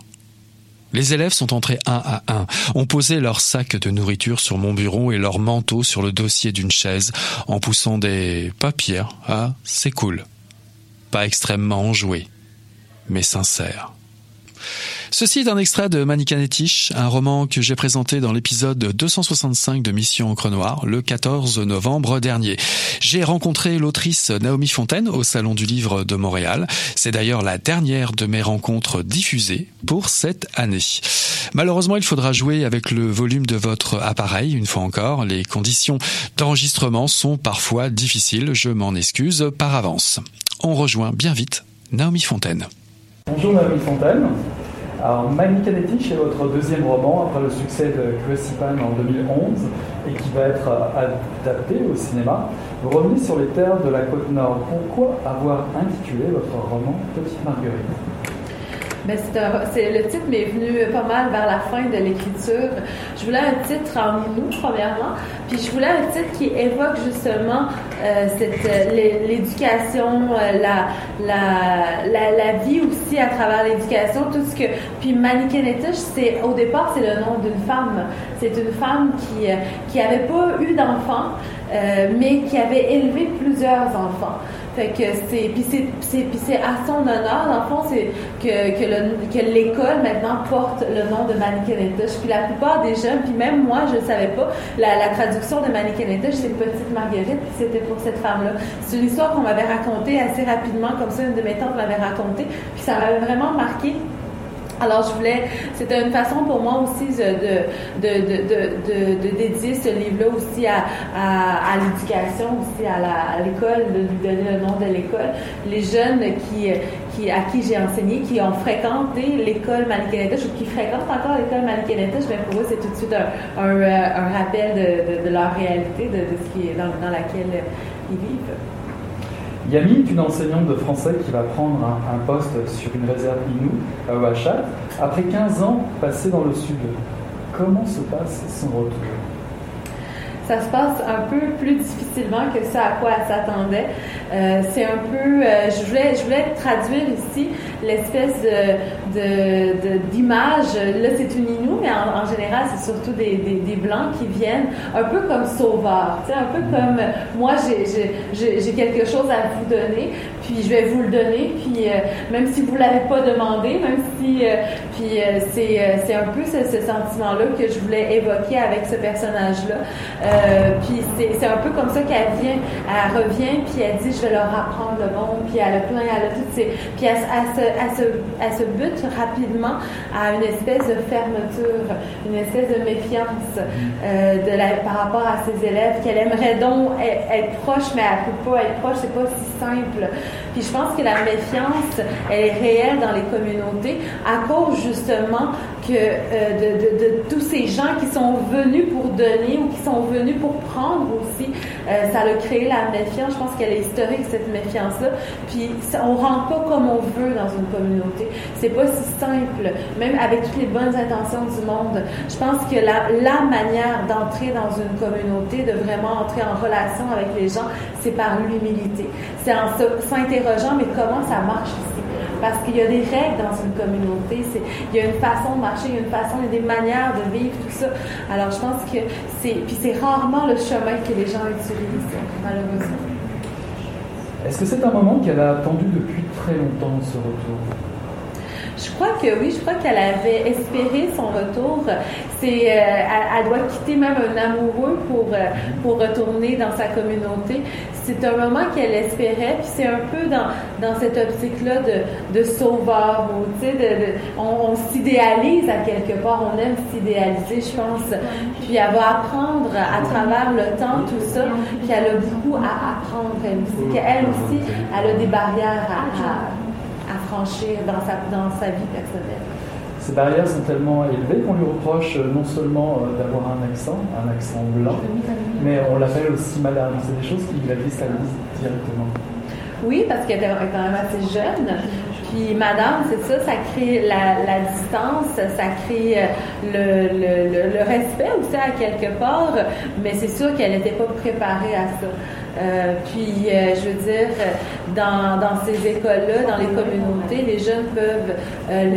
Les élèves sont entrés un à un, ont posé leur sac de nourriture sur mon bureau et leur manteau sur le dossier d'une chaise en poussant des papiers. Ah, c'est cool. Pas extrêmement enjoué, mais sincère. Ceci est un extrait de Manicanetish, un roman que j'ai présenté dans l'épisode 265 de Mission Encre Noire le 14 novembre dernier. J'ai rencontré l'autrice Naomi Fontaine au Salon du Livre de Montréal. C'est d'ailleurs la dernière de mes rencontres diffusées pour cette année. Malheureusement, il faudra jouer avec le volume de votre appareil une fois encore. Les conditions d'enregistrement sont parfois difficiles, je m'en excuse par avance. On rejoint bien vite Naomi Fontaine. Bonjour Naomi Fontaine. Alors, Manicanetich est votre deuxième roman après le succès de Crucipan en 2011 et qui va être adapté au cinéma. Vous revenez sur les terres de la côte nord. Pourquoi avoir intitulé votre roman Petite Marguerite? C'est le titre m'est venu pas mal vers la fin de l'écriture. Je voulais un titre en nous, premièrement, puis je voulais un titre qui évoque justement euh, cette l'éducation, euh, la, la, la, vie aussi à travers l'éducation, tout ce que. Puis Manikenetish, c'est au départ c'est le nom d'une femme. C'est une femme qui euh, qui avait pas eu d'enfant, euh, mais qui avait élevé plusieurs enfants. Fait que c'est puis c'est puis c'est à son honneur dans le fond c'est que que, l'école maintenant porte le nom de Manikenetish. Puis la plupart des jeunes puis même moi je ne savais pas la, traduction de Manikenetish c'est petite Marguerite puis c'était pour cette femme là. C'est une histoire qu'on m'avait racontée assez rapidement comme ça une de mes tantes m'avait racontée puis ça m'avait vraiment marqué alors, je voulais, c'était une façon pour moi aussi de, dédier ce livre-là aussi à, l'éducation, aussi à l'école, de lui donner le nom de l'école. Les jeunes qui, à qui j'ai enseigné, qui ont fréquenté l'école Malikanetish ou qui fréquentent encore l'école Malikanetish, mais pour eux, c'est tout de suite un, un rappel de, leur réalité, de, de ce qui est dans, dans laquelle ils vivent. Yami est une enseignante de français qui va prendre un, poste sur une réserve Inou à Ouachat après 15 ans passés dans le sud. Comment se passe son retour? Ça se passe un peu plus difficilement que ça à quoi elle s'attendait. Euh, c'est un peu, euh, je voulais, je voulais traduire ici l'espèce de, d'image. Là, c'est une Inou, mais en, général, c'est surtout des, des, blancs qui viennent un peu comme sauveurs, un peu comme moi, j'ai, quelque chose à vous donner, puis je vais vous le donner, puis euh, même si vous l'avez pas demandé, même si, puis c'est, c'est un peu ce, ce sentiment-là que je voulais évoquer avec ce personnage-là. Euh, puis c'est un peu comme ça qu'elle vient, elle revient, puis elle dit, je vais leur apprendre le bon, puis elle a plein, elle a toutes ces... Puis elle, se, elle, se, elle se bute rapidement à une espèce de fermeture, une espèce de méfiance euh, de la, par rapport à ses élèves, qu'elle aimerait donc être, proche, mais elle peut pas être proche, c'est pas si simple. Puis je pense que la méfiance, elle est réelle dans les communautés à cause justement que euh, de, tous ces gens qui sont venus pour donner ou qui sont venus pour prendre aussi, euh, ça a créé la méfiance. Je pense qu'elle est historique cette méfiance-là. Puis on rentre pas comme on veut dans une communauté. C'est pas si simple, même avec toutes les bonnes intentions du monde. Je pense que la manière d'entrer dans une communauté, de vraiment entrer en relation avec les gens, c'est par l'humilité. C'est en s'interrogeant, mais comment ça marche ici? parce qu'il y a des règles dans une communauté, il y a une façon de marcher, il y a une façon, il y a des manières de vivre, tout ça. Alors je pense que c'est, puis c'est rarement le chemin que les gens utilisent, malheureusement. Est-ce que c'est un moment qu'elle a attendu depuis très longtemps, ce retour? Je crois que oui, je crois qu'elle avait espéré son retour. C'est, euh, elle, doit quitter même un amoureux pour euh, pour retourner dans sa communauté. C'est un moment qu'elle espérait, puis c'est un peu dans dans cette optique-là de, sauveur, sais, de, on, s'idéalise à quelque part, on aime s'idéaliser, je pense. Puis elle va apprendre à travers le temps tout ça, puis elle a beaucoup à apprendre. Elle aussi, qu'elle aussi, elle a des barrières à à franchir dans sa, dans sa vie personnelle. Ces barrières sont tellement élevées qu'on lui reproche euh, non seulement euh, d'avoir un accent, un accent blanc, mais on l'appelle aussi madame. C'est des choses qui la déstabilisent directement. Oui, parce qu'elle est quand même assez jeune. Puis madame, c'est ça, ça crée la, distance, ça crée euh, le, le, le, respect aussi à quelque part, mais c'est sûr qu'elle n'était pas préparée à ça. Euh, puis, euh, je veux dire, dans, ces écoles-là, dans les communautés, les jeunes peuvent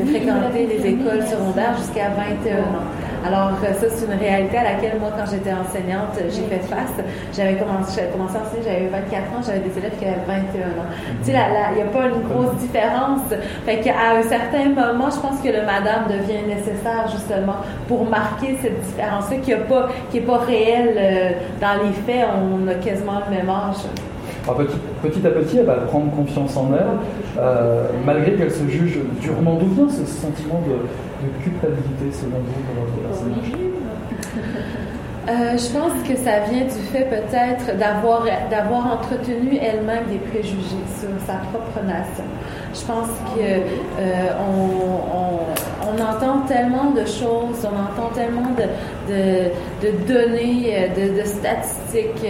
fréquenter les écoles secondaires jusqu'à 21 ans. Alors, ça, c'est une réalité à laquelle, moi, quand j'étais enseignante, j'ai fait face. J'avais commencé, commencé à enseigner, j'avais 24 ans, j'avais des élèves qui avaient 21 ans. Tu sais, il n'y a pas une grosse différence. Fait qu'à un certain moment, je pense que le madame devient nécessaire, justement, pour marquer cette différence-là qui n'est pas, qui est pas réelle dans les faits. On a quasiment le même petit, à petit, elle va prendre confiance en elle, euh, malgré qu'elle se juge durement. D'où vient ce sentiment de, culpabilité, selon vous, votre personnage? Euh, je pense que ça vient du fait peut-être d'avoir d'avoir entretenu elle-même des préjugés sur sa propre nation. Je pense que euh, on, entend tellement de choses, on entend tellement de, données, de, de statistiques,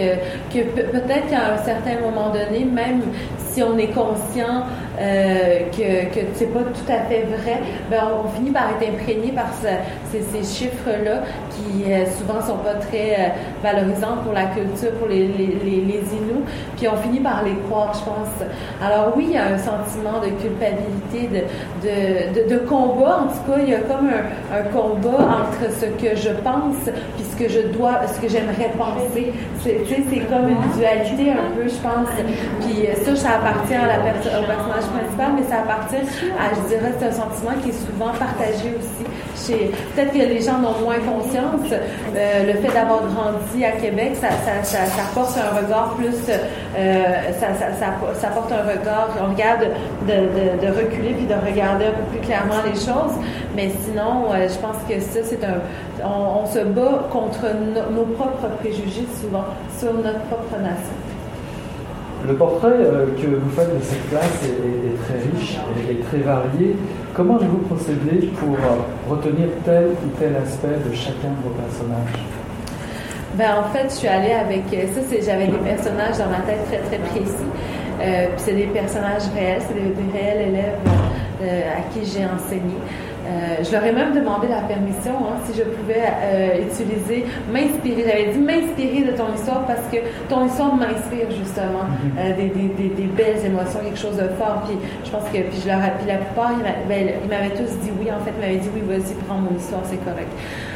que peut-être qu'à un certain moment donné, même si on est conscient euh, que, que c'est pas tout à fait vrai, ben on, finit par être imprégné par ces, chiffres-là qui euh, souvent sont pas très euh, valorisants pour la culture, pour les, les, puis on finit par les croire, je pense. Alors oui, il y a un sentiment de culpabilité, de, combat, en tout cas, il y a comme un, combat entre ce que je pense puis ce que je dois, ce que j'aimerais penser. C'est, comme une dualité un peu, je pense. Puis ça, ça appartient à la au personnage mais ça appartient à, je dirais, c'est un sentiment qui est souvent partagé aussi. Chez, peut-être que les gens ont moins conscience. Euh, le fait d'avoir grandi à Québec, ça, ça, ça, ça porte un regard plus, euh, ça, porte un regard, on regarde de, de, de, reculer puis de regarder un peu plus clairement les choses. Mais sinon, euh, je pense que ça, c'est un, on, se bat contre nos propres préjugés souvent sur notre propre nation. Le portrait euh, que vous faites de cette classe est, très riche et, très varié. Comment avez-vous procédé pour euh, retenir tel ou tel aspect de chacun de vos personnages? Ben, en fait, je suis allée avec euh, ça. J'avais des personnages dans ma tête très très précis. c'est des personnages réels, c'est des, réels élèves à qui j'ai enseigné. Euh, je leur ai même demandé la permission hein, si je pouvais euh, utiliser, m'inspirer. J'avais dit m'inspirer de ton histoire parce que ton histoire m'inspire justement mhm. euh, des, des, des, belles émotions, quelque chose de fort. Puis je pense que puis je leur puis la plupart, ben, ils m'avaient tous dit oui. En fait, ils m'avaient dit oui, vas-y, prends mon histoire, c'est correct.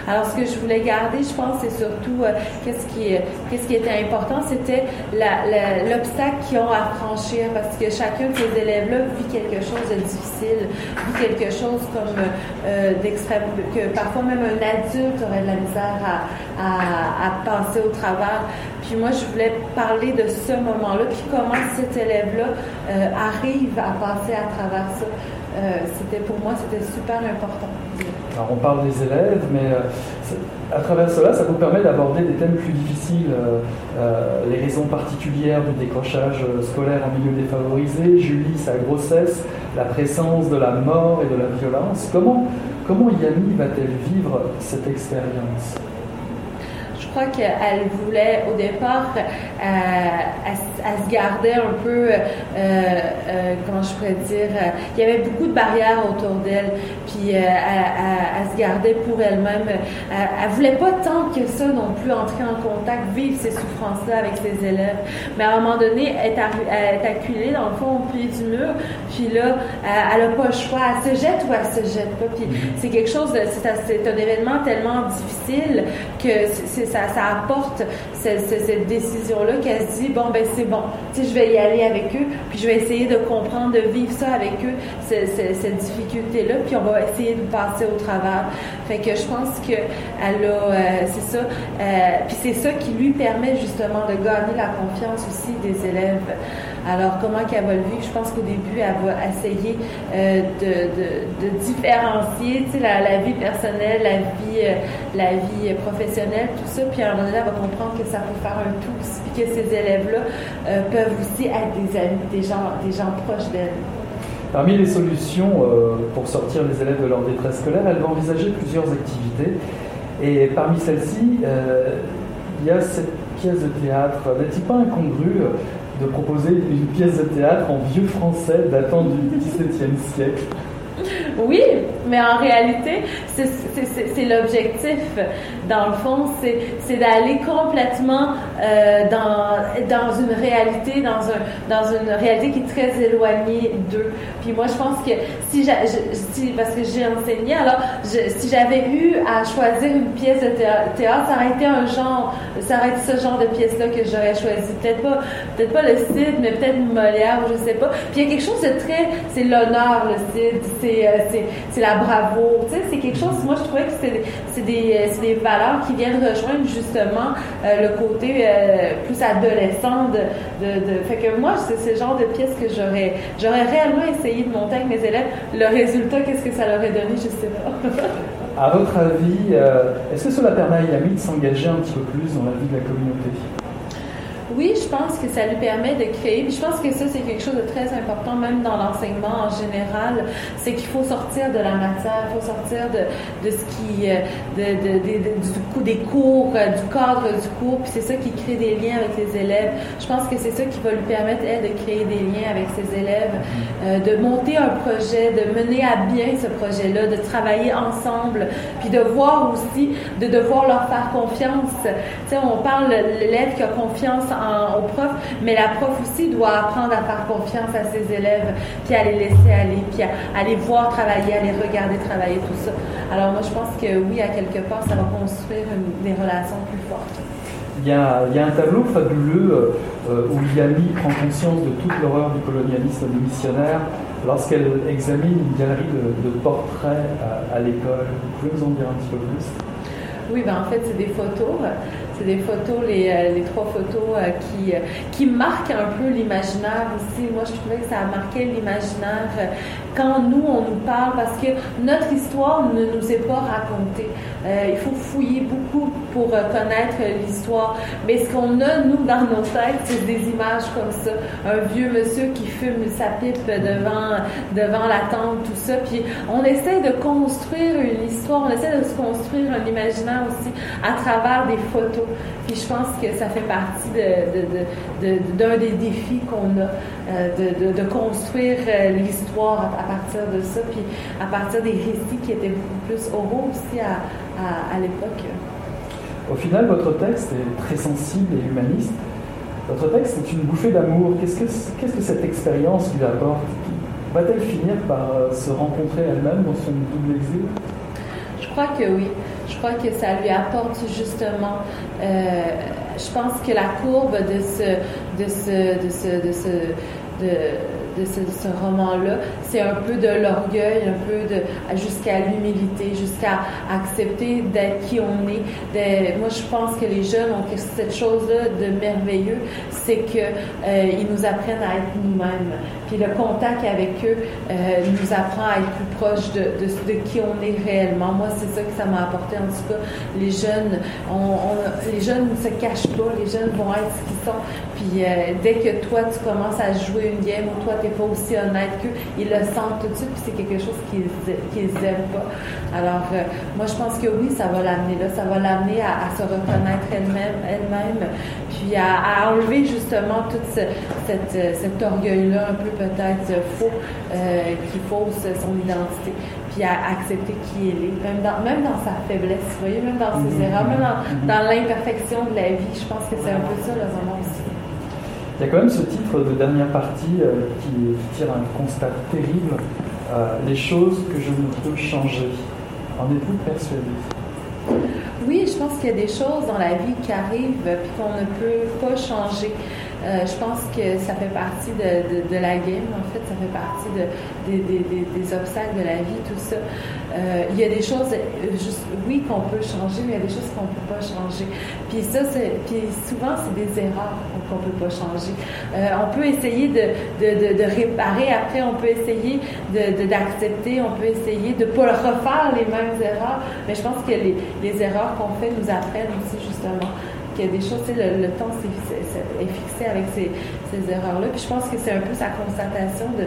Alors, ce que je voulais garder, je pense, c'est surtout qu'est-ce qui, qu'est-ce qui était important, c'était l'obstacle qu'ils ont à franchir, parce que chacun de ces élèves-là vit quelque chose de difficile, vit quelque chose comme euh, d'extrême, que parfois même un adulte aurait de la misère à, passer au travers. Puis moi, je voulais parler de ce moment-là, puis comment cet élève-là euh, arrive à passer à travers ça. Euh, c'était pour moi, c'était super important. Alors on parle des élèves, mais euh, à travers cela, ça vous permet d'aborder des thèmes plus difficiles, euh, les raisons particulières du décrochage scolaire en milieu défavorisé, Julie, sa grossesse, la présence de la mort et de la violence. Comment, comment Yami va-t-elle vivre cette expérience? Crois qu'elle voulait au départ, euh, elle, se gardait un peu, euh, euh, comment je pourrais dire, il y avait beaucoup de barrières autour d'elle. puis elle, se gardait pour elle-même. Elle, elle, voulait pas tant que ça non plus entrer en contact, vivre ces souffrances-là avec ses élèves. Mais à un moment donné, elle est, acculée dans le fond au pied du mur, puis là, elle a pas le choix. Elle se jette ou elle se jette pas. Puis c'est quelque chose, c'est un événement tellement difficile que ça, ça apporte cette, décision-là qu'elle se dit, bon, ben c'est bon, tu je vais y aller avec eux, puis je vais essayer de comprendre, de vivre ça avec eux, cette, difficulté-là, puis on va essayer de passer au travers. Fait que je pense que elle a, euh, c'est ça, euh, puis c'est ça qui lui permet justement de gagner la confiance aussi des élèves. Alors, comment qu'elle va le vivre? Je pense qu'au début, elle va essayer euh, de, différencier la, vie personnelle, la vie, euh, la vie professionnelle, tout ça. Puis à un moment donné, elle va comprendre que ça peut faire un tout, puis que ces élèves-là euh, peuvent aussi être des amis, des gens, des gens proches d'elle. Parmi les solutions pour sortir les élèves de leur détresse scolaire, elle va envisager plusieurs activités. Et parmi celles-ci, il y a cette pièce de théâtre. N'est-il pas incongru de proposer une pièce de théâtre en vieux français datant du XVIIe siècle. Oui, mais en réalité, c'est l'objectif. Dans le fond, c'est d'aller complètement euh, dans, dans une réalité, dans, un, dans une réalité qui est très éloignée d'eux. Puis moi, je pense que si, si parce que j'ai enseigné, alors si j'avais eu à choisir une pièce de théâtre, ça aurait été un genre, ça aurait été ce genre de pièce-là que j'aurais choisi. Peut-être pas, peut-être pas le Cid, mais peut-être Molière, ou je sais pas. Puis il y a quelque chose de très, c'est l'honneur, le Cid, c'est euh, c'est la bravo. Tu sais, c'est quelque chose, moi, je trouvais que c'est des, des, valeurs qui viennent rejoindre justement euh, le côté euh, plus adolescent de, de, Fait que moi, c'est ce genre de pièce que j'aurais j'aurais réellement essayé de monter avec mes élèves. Le résultat, qu'est-ce que ça leur aurait donné, je sais pas. à votre avis, euh, est-ce que cela permet à Yami de s'engager un petit peu plus dans la vie de la communauté? Oui, je pense que ça lui permet de créer. je pense que ça, c'est quelque chose de très important, même dans l'enseignement en général. C'est qu'il faut sortir de la matière, il faut sortir de, ce qui, euh, du coup, des cours, euh, du cadre du cours. Puis c'est ça qui crée des liens avec les élèves. Je pense que c'est ça qui va lui permettre, elle, de créer des liens avec ses élèves, euh, de monter un projet, de mener à bien ce projet-là, de travailler ensemble, puis de voir aussi, de devoir leur faire confiance. Tu sais, on parle l'élève qui a confiance en au prof, mais la prof aussi doit apprendre à faire confiance à ses élèves, puis à les laisser aller, puis à, les voir travailler, à les regarder travailler, tout ça. Alors moi, je pense que oui, à quelque part, ça va construire des relations plus fortes. Il y, a, il y a un tableau fabuleux euh, où Yami prend conscience de toute l'horreur du colonialisme du missionnaire lorsqu'elle examine une galerie de, portraits à, à l'école. Vous pouvez nous en dire un petit peu plus? Oui, ben en fait, c'est des photos. C'est des photos, les, euh, trois photos euh, qui, euh, qui marquent un peu l'imaginaire aussi. Moi, je trouvais que ça a marqué l'imaginaire quand nous, on nous parle, parce que notre histoire ne nous est pas racontée. il faut fouiller beaucoup pour connaître l'histoire. Mais ce qu'on a, nous, dans nos têtes, c'est des images comme ça. Un vieux monsieur qui fume sa pipe devant, devant la tente, tout ça. Puis on essaie de construire une histoire, on essaie de se construire un imaginaire aussi à travers des photos. Puis je pense que ça fait partie d'un des défis qu'on a, euh, de, construire euh, l'histoire à, partir de ça, puis à partir des récits qui étaient beaucoup plus oraux aussi à, l'époque. Au final, votre texte est très sensible et humaniste. Votre texte est une bouffée d'amour. Qu'est-ce que, cette expérience lui apporte? Va-t-elle finir par euh, se rencontrer elle-même dans son double exil? Je crois que oui je crois que ça lui apporte justement, euh, je pense que la courbe de ce, de ce, de ce, de ce, de, de ce, roman-là, c'est un peu de l'orgueil, un peu de jusqu'à l'humilité, jusqu'à accepter d'être qui on est. moi, je pense que les jeunes ont cette chose-là de merveilleux, c'est que euh, ils nous apprennent à être nous-mêmes. Puis le contact avec eux euh, nous apprend à être plus proche de, qui on est réellement. Moi, c'est ça que ça m'a apporté. En tout cas, les jeunes, les jeunes ne se cachent pas. Les jeunes vont être ce qu'ils sont. Puis euh, dès que toi, tu commences à jouer une game ou toi, tu n'es pas aussi honnête qu'eux, ils le sentent tout de suite. Puis c'est quelque chose qu'ils qu'ils aiment pas. Alors, euh, moi, je pense que oui, ça va l'amener là. Ça va l'amener à, se reconnaître elle-même, elle-même. Puis à, enlever justement tout cette, cet orgueil-là un peu peut-être faux, qui fausse son identité puis à accepter qui elle est, même dans, même dans sa faiblesse, vous voyez, même dans ses Mhm. erreurs, même dans, Mhm. dans l'imperfection de la vie. Je pense que c'est un peu ça le roman aussi. Il y a quand même ce titre de dernière partie euh, qui, tire un constat terrible euh, les choses que je ne peux changer. En êtes-vous persuadé? Oui, je pense qu'il y a des choses dans la vie qui arrivent puis qu'on ne peut pas changer. Euh, je pense que ça fait partie de, la game, en fait, ça fait partie de, des, obstacles de la vie, tout ça. Euh, il y a des choses, juste, oui, qu'on peut changer, mais il y a des choses qu'on ne peut pas changer. Puis ça, puis souvent, c'est des erreurs qu'on ne peut pas changer. Euh, on peut essayer de, réparer, après, on peut essayer d'accepter, on peut essayer de ne pas refaire les mêmes erreurs, mais je pense que les erreurs qu'on fait nous apprennent aussi, justement qu'il y a des choses, le, temps est, fixé avec ces, erreurs-là. Puis je pense que c'est un peu sa constatation de,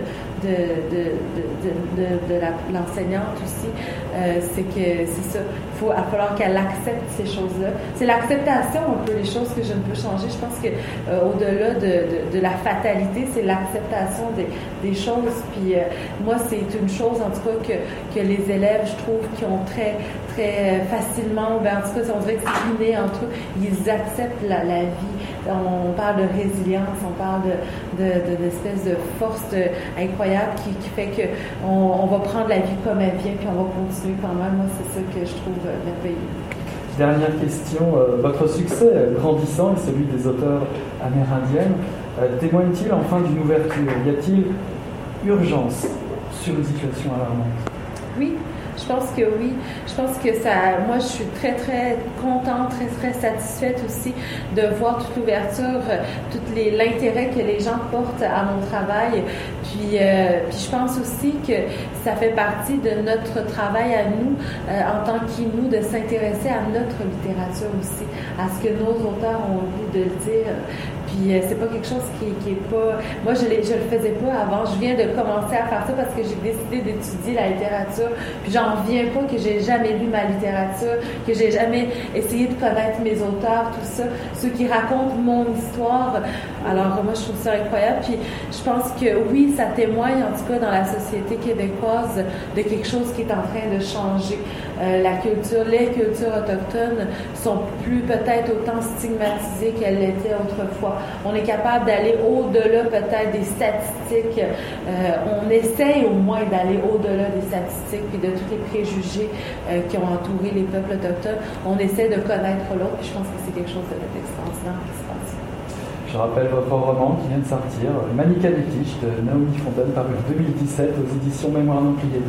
l'enseignante aussi. Euh, c'est que c'est ça. Il faut, va falloir qu'elle accepte ces choses-là. C'est l'acceptation un peu les choses que je ne peux changer. Je pense que euh, au-delà de, la fatalité, c'est l'acceptation des, des choses. Puis euh, moi, c'est une chose en tout cas que, que les élèves, je trouve, qui ont très très facilement, ben, en tout cas, on dirait que c'est inné entre eux, ils acceptent la, la, vie. On parle de résilience, on parle de, de, d'espèce de force incroyable qui, qui fait que on, on, va prendre la vie comme elle vient, puis on va continuer quand même. Moi, c'est ça que je trouve merveilleux. Dernière question, euh, votre succès grandissant et celui des auteurs amérindiennes euh, témoigne-t-il enfin d'une ouverture? Y a-t-il urgence sur une situation alarmante? Oui, je pense que oui. Je pense que ça. Moi, je suis très, très contente, très, très satisfaite aussi de voir toute l'ouverture, tout l'intérêt que les gens portent à mon travail. Puis, euh, puis je pense aussi que ça fait partie de notre travail à nous, euh, en tant qu'Inou, de s'intéresser à notre littérature aussi, à ce que nos auteurs ont envie de dire. Puis euh, c'est pas quelque chose qui, qui est pas. Moi, je, je le faisais pas avant. Je viens de commencer à faire ça parce que j'ai décidé d'étudier la littérature. Puis j'en reviens pas que j'ai jamais lu ma littérature, que j'ai jamais essayé de connaître mes auteurs, tout ça, ceux qui racontent mon histoire. Alors moi, je trouve ça incroyable. Puis je pense que oui, ça témoigne en tout cas dans la société québécoise de quelque chose qui est en train de changer. Euh, la culture, les cultures autochtones sont plus peut-être autant stigmatisées qu'elles l'étaient autrefois. On est capable d'aller au-delà peut-être des statistiques. Euh, on essaye au moins d'aller au-delà des statistiques et de tous les préjugés euh, qui ont entouré les peuples autochtones. On essaie de connaître l'autre. Je pense que c'est quelque chose d'extraordinaire qui se passe. Je rappelle votre roman qui vient de sortir, Manika Détiche de Naomi Fontaine, paru en 2017 aux éditions Mémoire non pliée.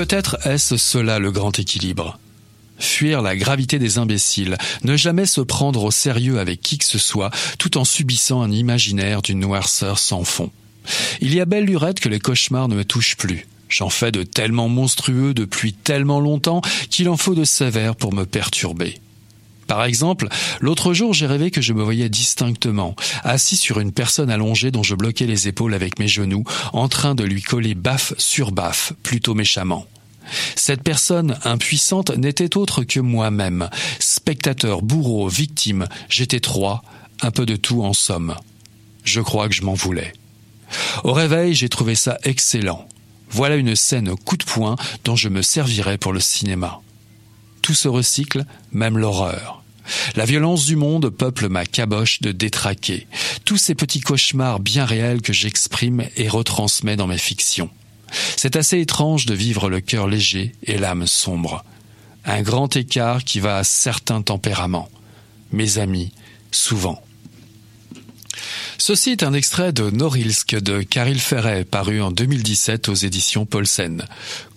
Peut-être est-ce cela le grand équilibre? Fuir la gravité des imbéciles, ne jamais se prendre au sérieux avec qui que ce soit, tout en subissant un imaginaire d'une noirceur sans fond. Il y a belle lurette que les cauchemars ne me touchent plus. J'en fais de tellement monstrueux depuis tellement longtemps qu'il en faut de sévères pour me perturber. Par exemple, l'autre jour, j'ai rêvé que je me voyais distinctement, assis sur une personne allongée dont je bloquais les épaules avec mes genoux, en train de lui coller baffe sur baffe, plutôt méchamment. Cette personne impuissante n'était autre que moi-même, spectateur, bourreau, victime, j'étais trois, un peu de tout en somme. Je crois que je m'en voulais. Au réveil, j'ai trouvé ça excellent. Voilà une scène coup de poing dont je me servirai pour le cinéma. Tout se recycle, même l'horreur. La violence du monde peuple ma caboche de détraqués, tous ces petits cauchemars bien réels que j'exprime et retransmets dans mes fictions. C'est assez étrange de vivre le cœur léger et l'âme sombre. Un grand écart qui va à certains tempéraments. Mes amis, souvent. Ceci est un extrait de Norilsk de Caril Ferret, paru en 2017 aux éditions Paulsen.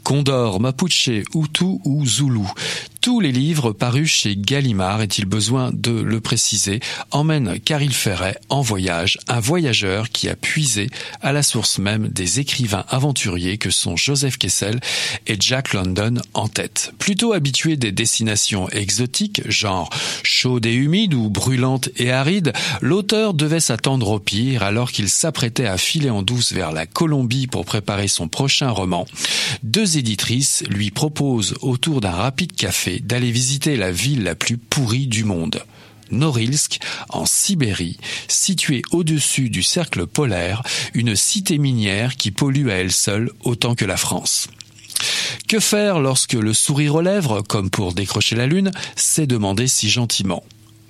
Condor, Mapuche, Hutu ou Zulu. Tous les livres parus chez Gallimard, est-il besoin de le préciser, emmènent Caril Ferret en voyage, un voyageur qui a puisé à la source même des écrivains aventuriers que sont Joseph Kessel et Jack London en tête. Plutôt habitué des destinations exotiques, genre chaudes et humides ou brûlantes et arides, l'auteur devait s'attendre pire alors qu'il s'apprêtait à filer en douce vers la Colombie pour préparer son prochain roman. Deux éditrices lui proposent autour d'un rapide café d'aller visiter la ville la plus pourrie du monde. Norilsk, en Sibérie, située au-dessus du cercle polaire, une cité minière qui pollue à elle seule autant que la France. Que faire lorsque le sourire aux lèvres, comme pour décrocher la lune, s'est demandé si gentiment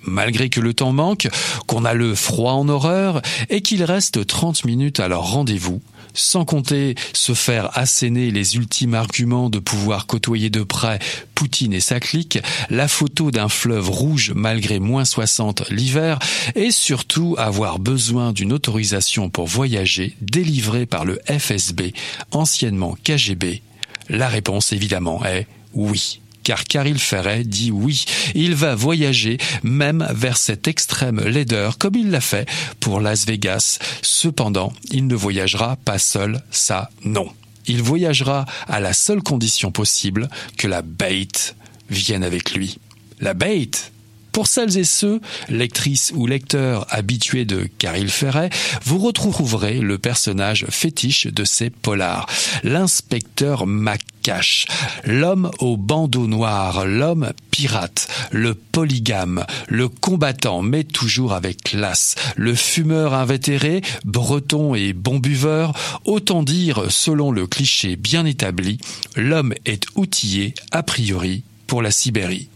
Malgré que le temps manque, qu'on a le froid en horreur et qu'il reste 30 minutes à leur rendez-vous, sans compter se faire asséner les ultimes arguments de pouvoir côtoyer de près Poutine et sa clique, la photo d'un fleuve rouge malgré moins 60 l'hiver, et surtout avoir besoin d'une autorisation pour voyager délivrée par le FSB, anciennement KGB, la réponse évidemment est oui car Caril Ferret dit oui, il va voyager même vers cette extrême laideur comme il l'a fait pour Las Vegas. Cependant, il ne voyagera pas seul, ça non. Il voyagera à la seule condition possible que la bait vienne avec lui. La bait pour celles et ceux, lectrices ou lecteurs habitués de Caril Ferret, vous retrouverez le personnage fétiche de ces polars, l'inspecteur Macache, l'homme au bandeau noir, l'homme pirate, le polygame, le combattant mais toujours avec classe, le fumeur invétéré, breton et bon buveur, autant dire selon le cliché bien établi, l'homme est outillé a priori pour la Sibérie.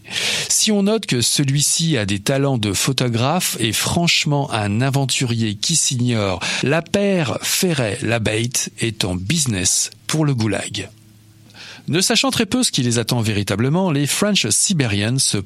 Si on note que celui-ci a des talents de photographe et franchement un aventurier qui s'ignore, la paire Ferret-Labate est en business pour le goulag. Ne sachant très peu ce qui les attend véritablement, les French Siberians se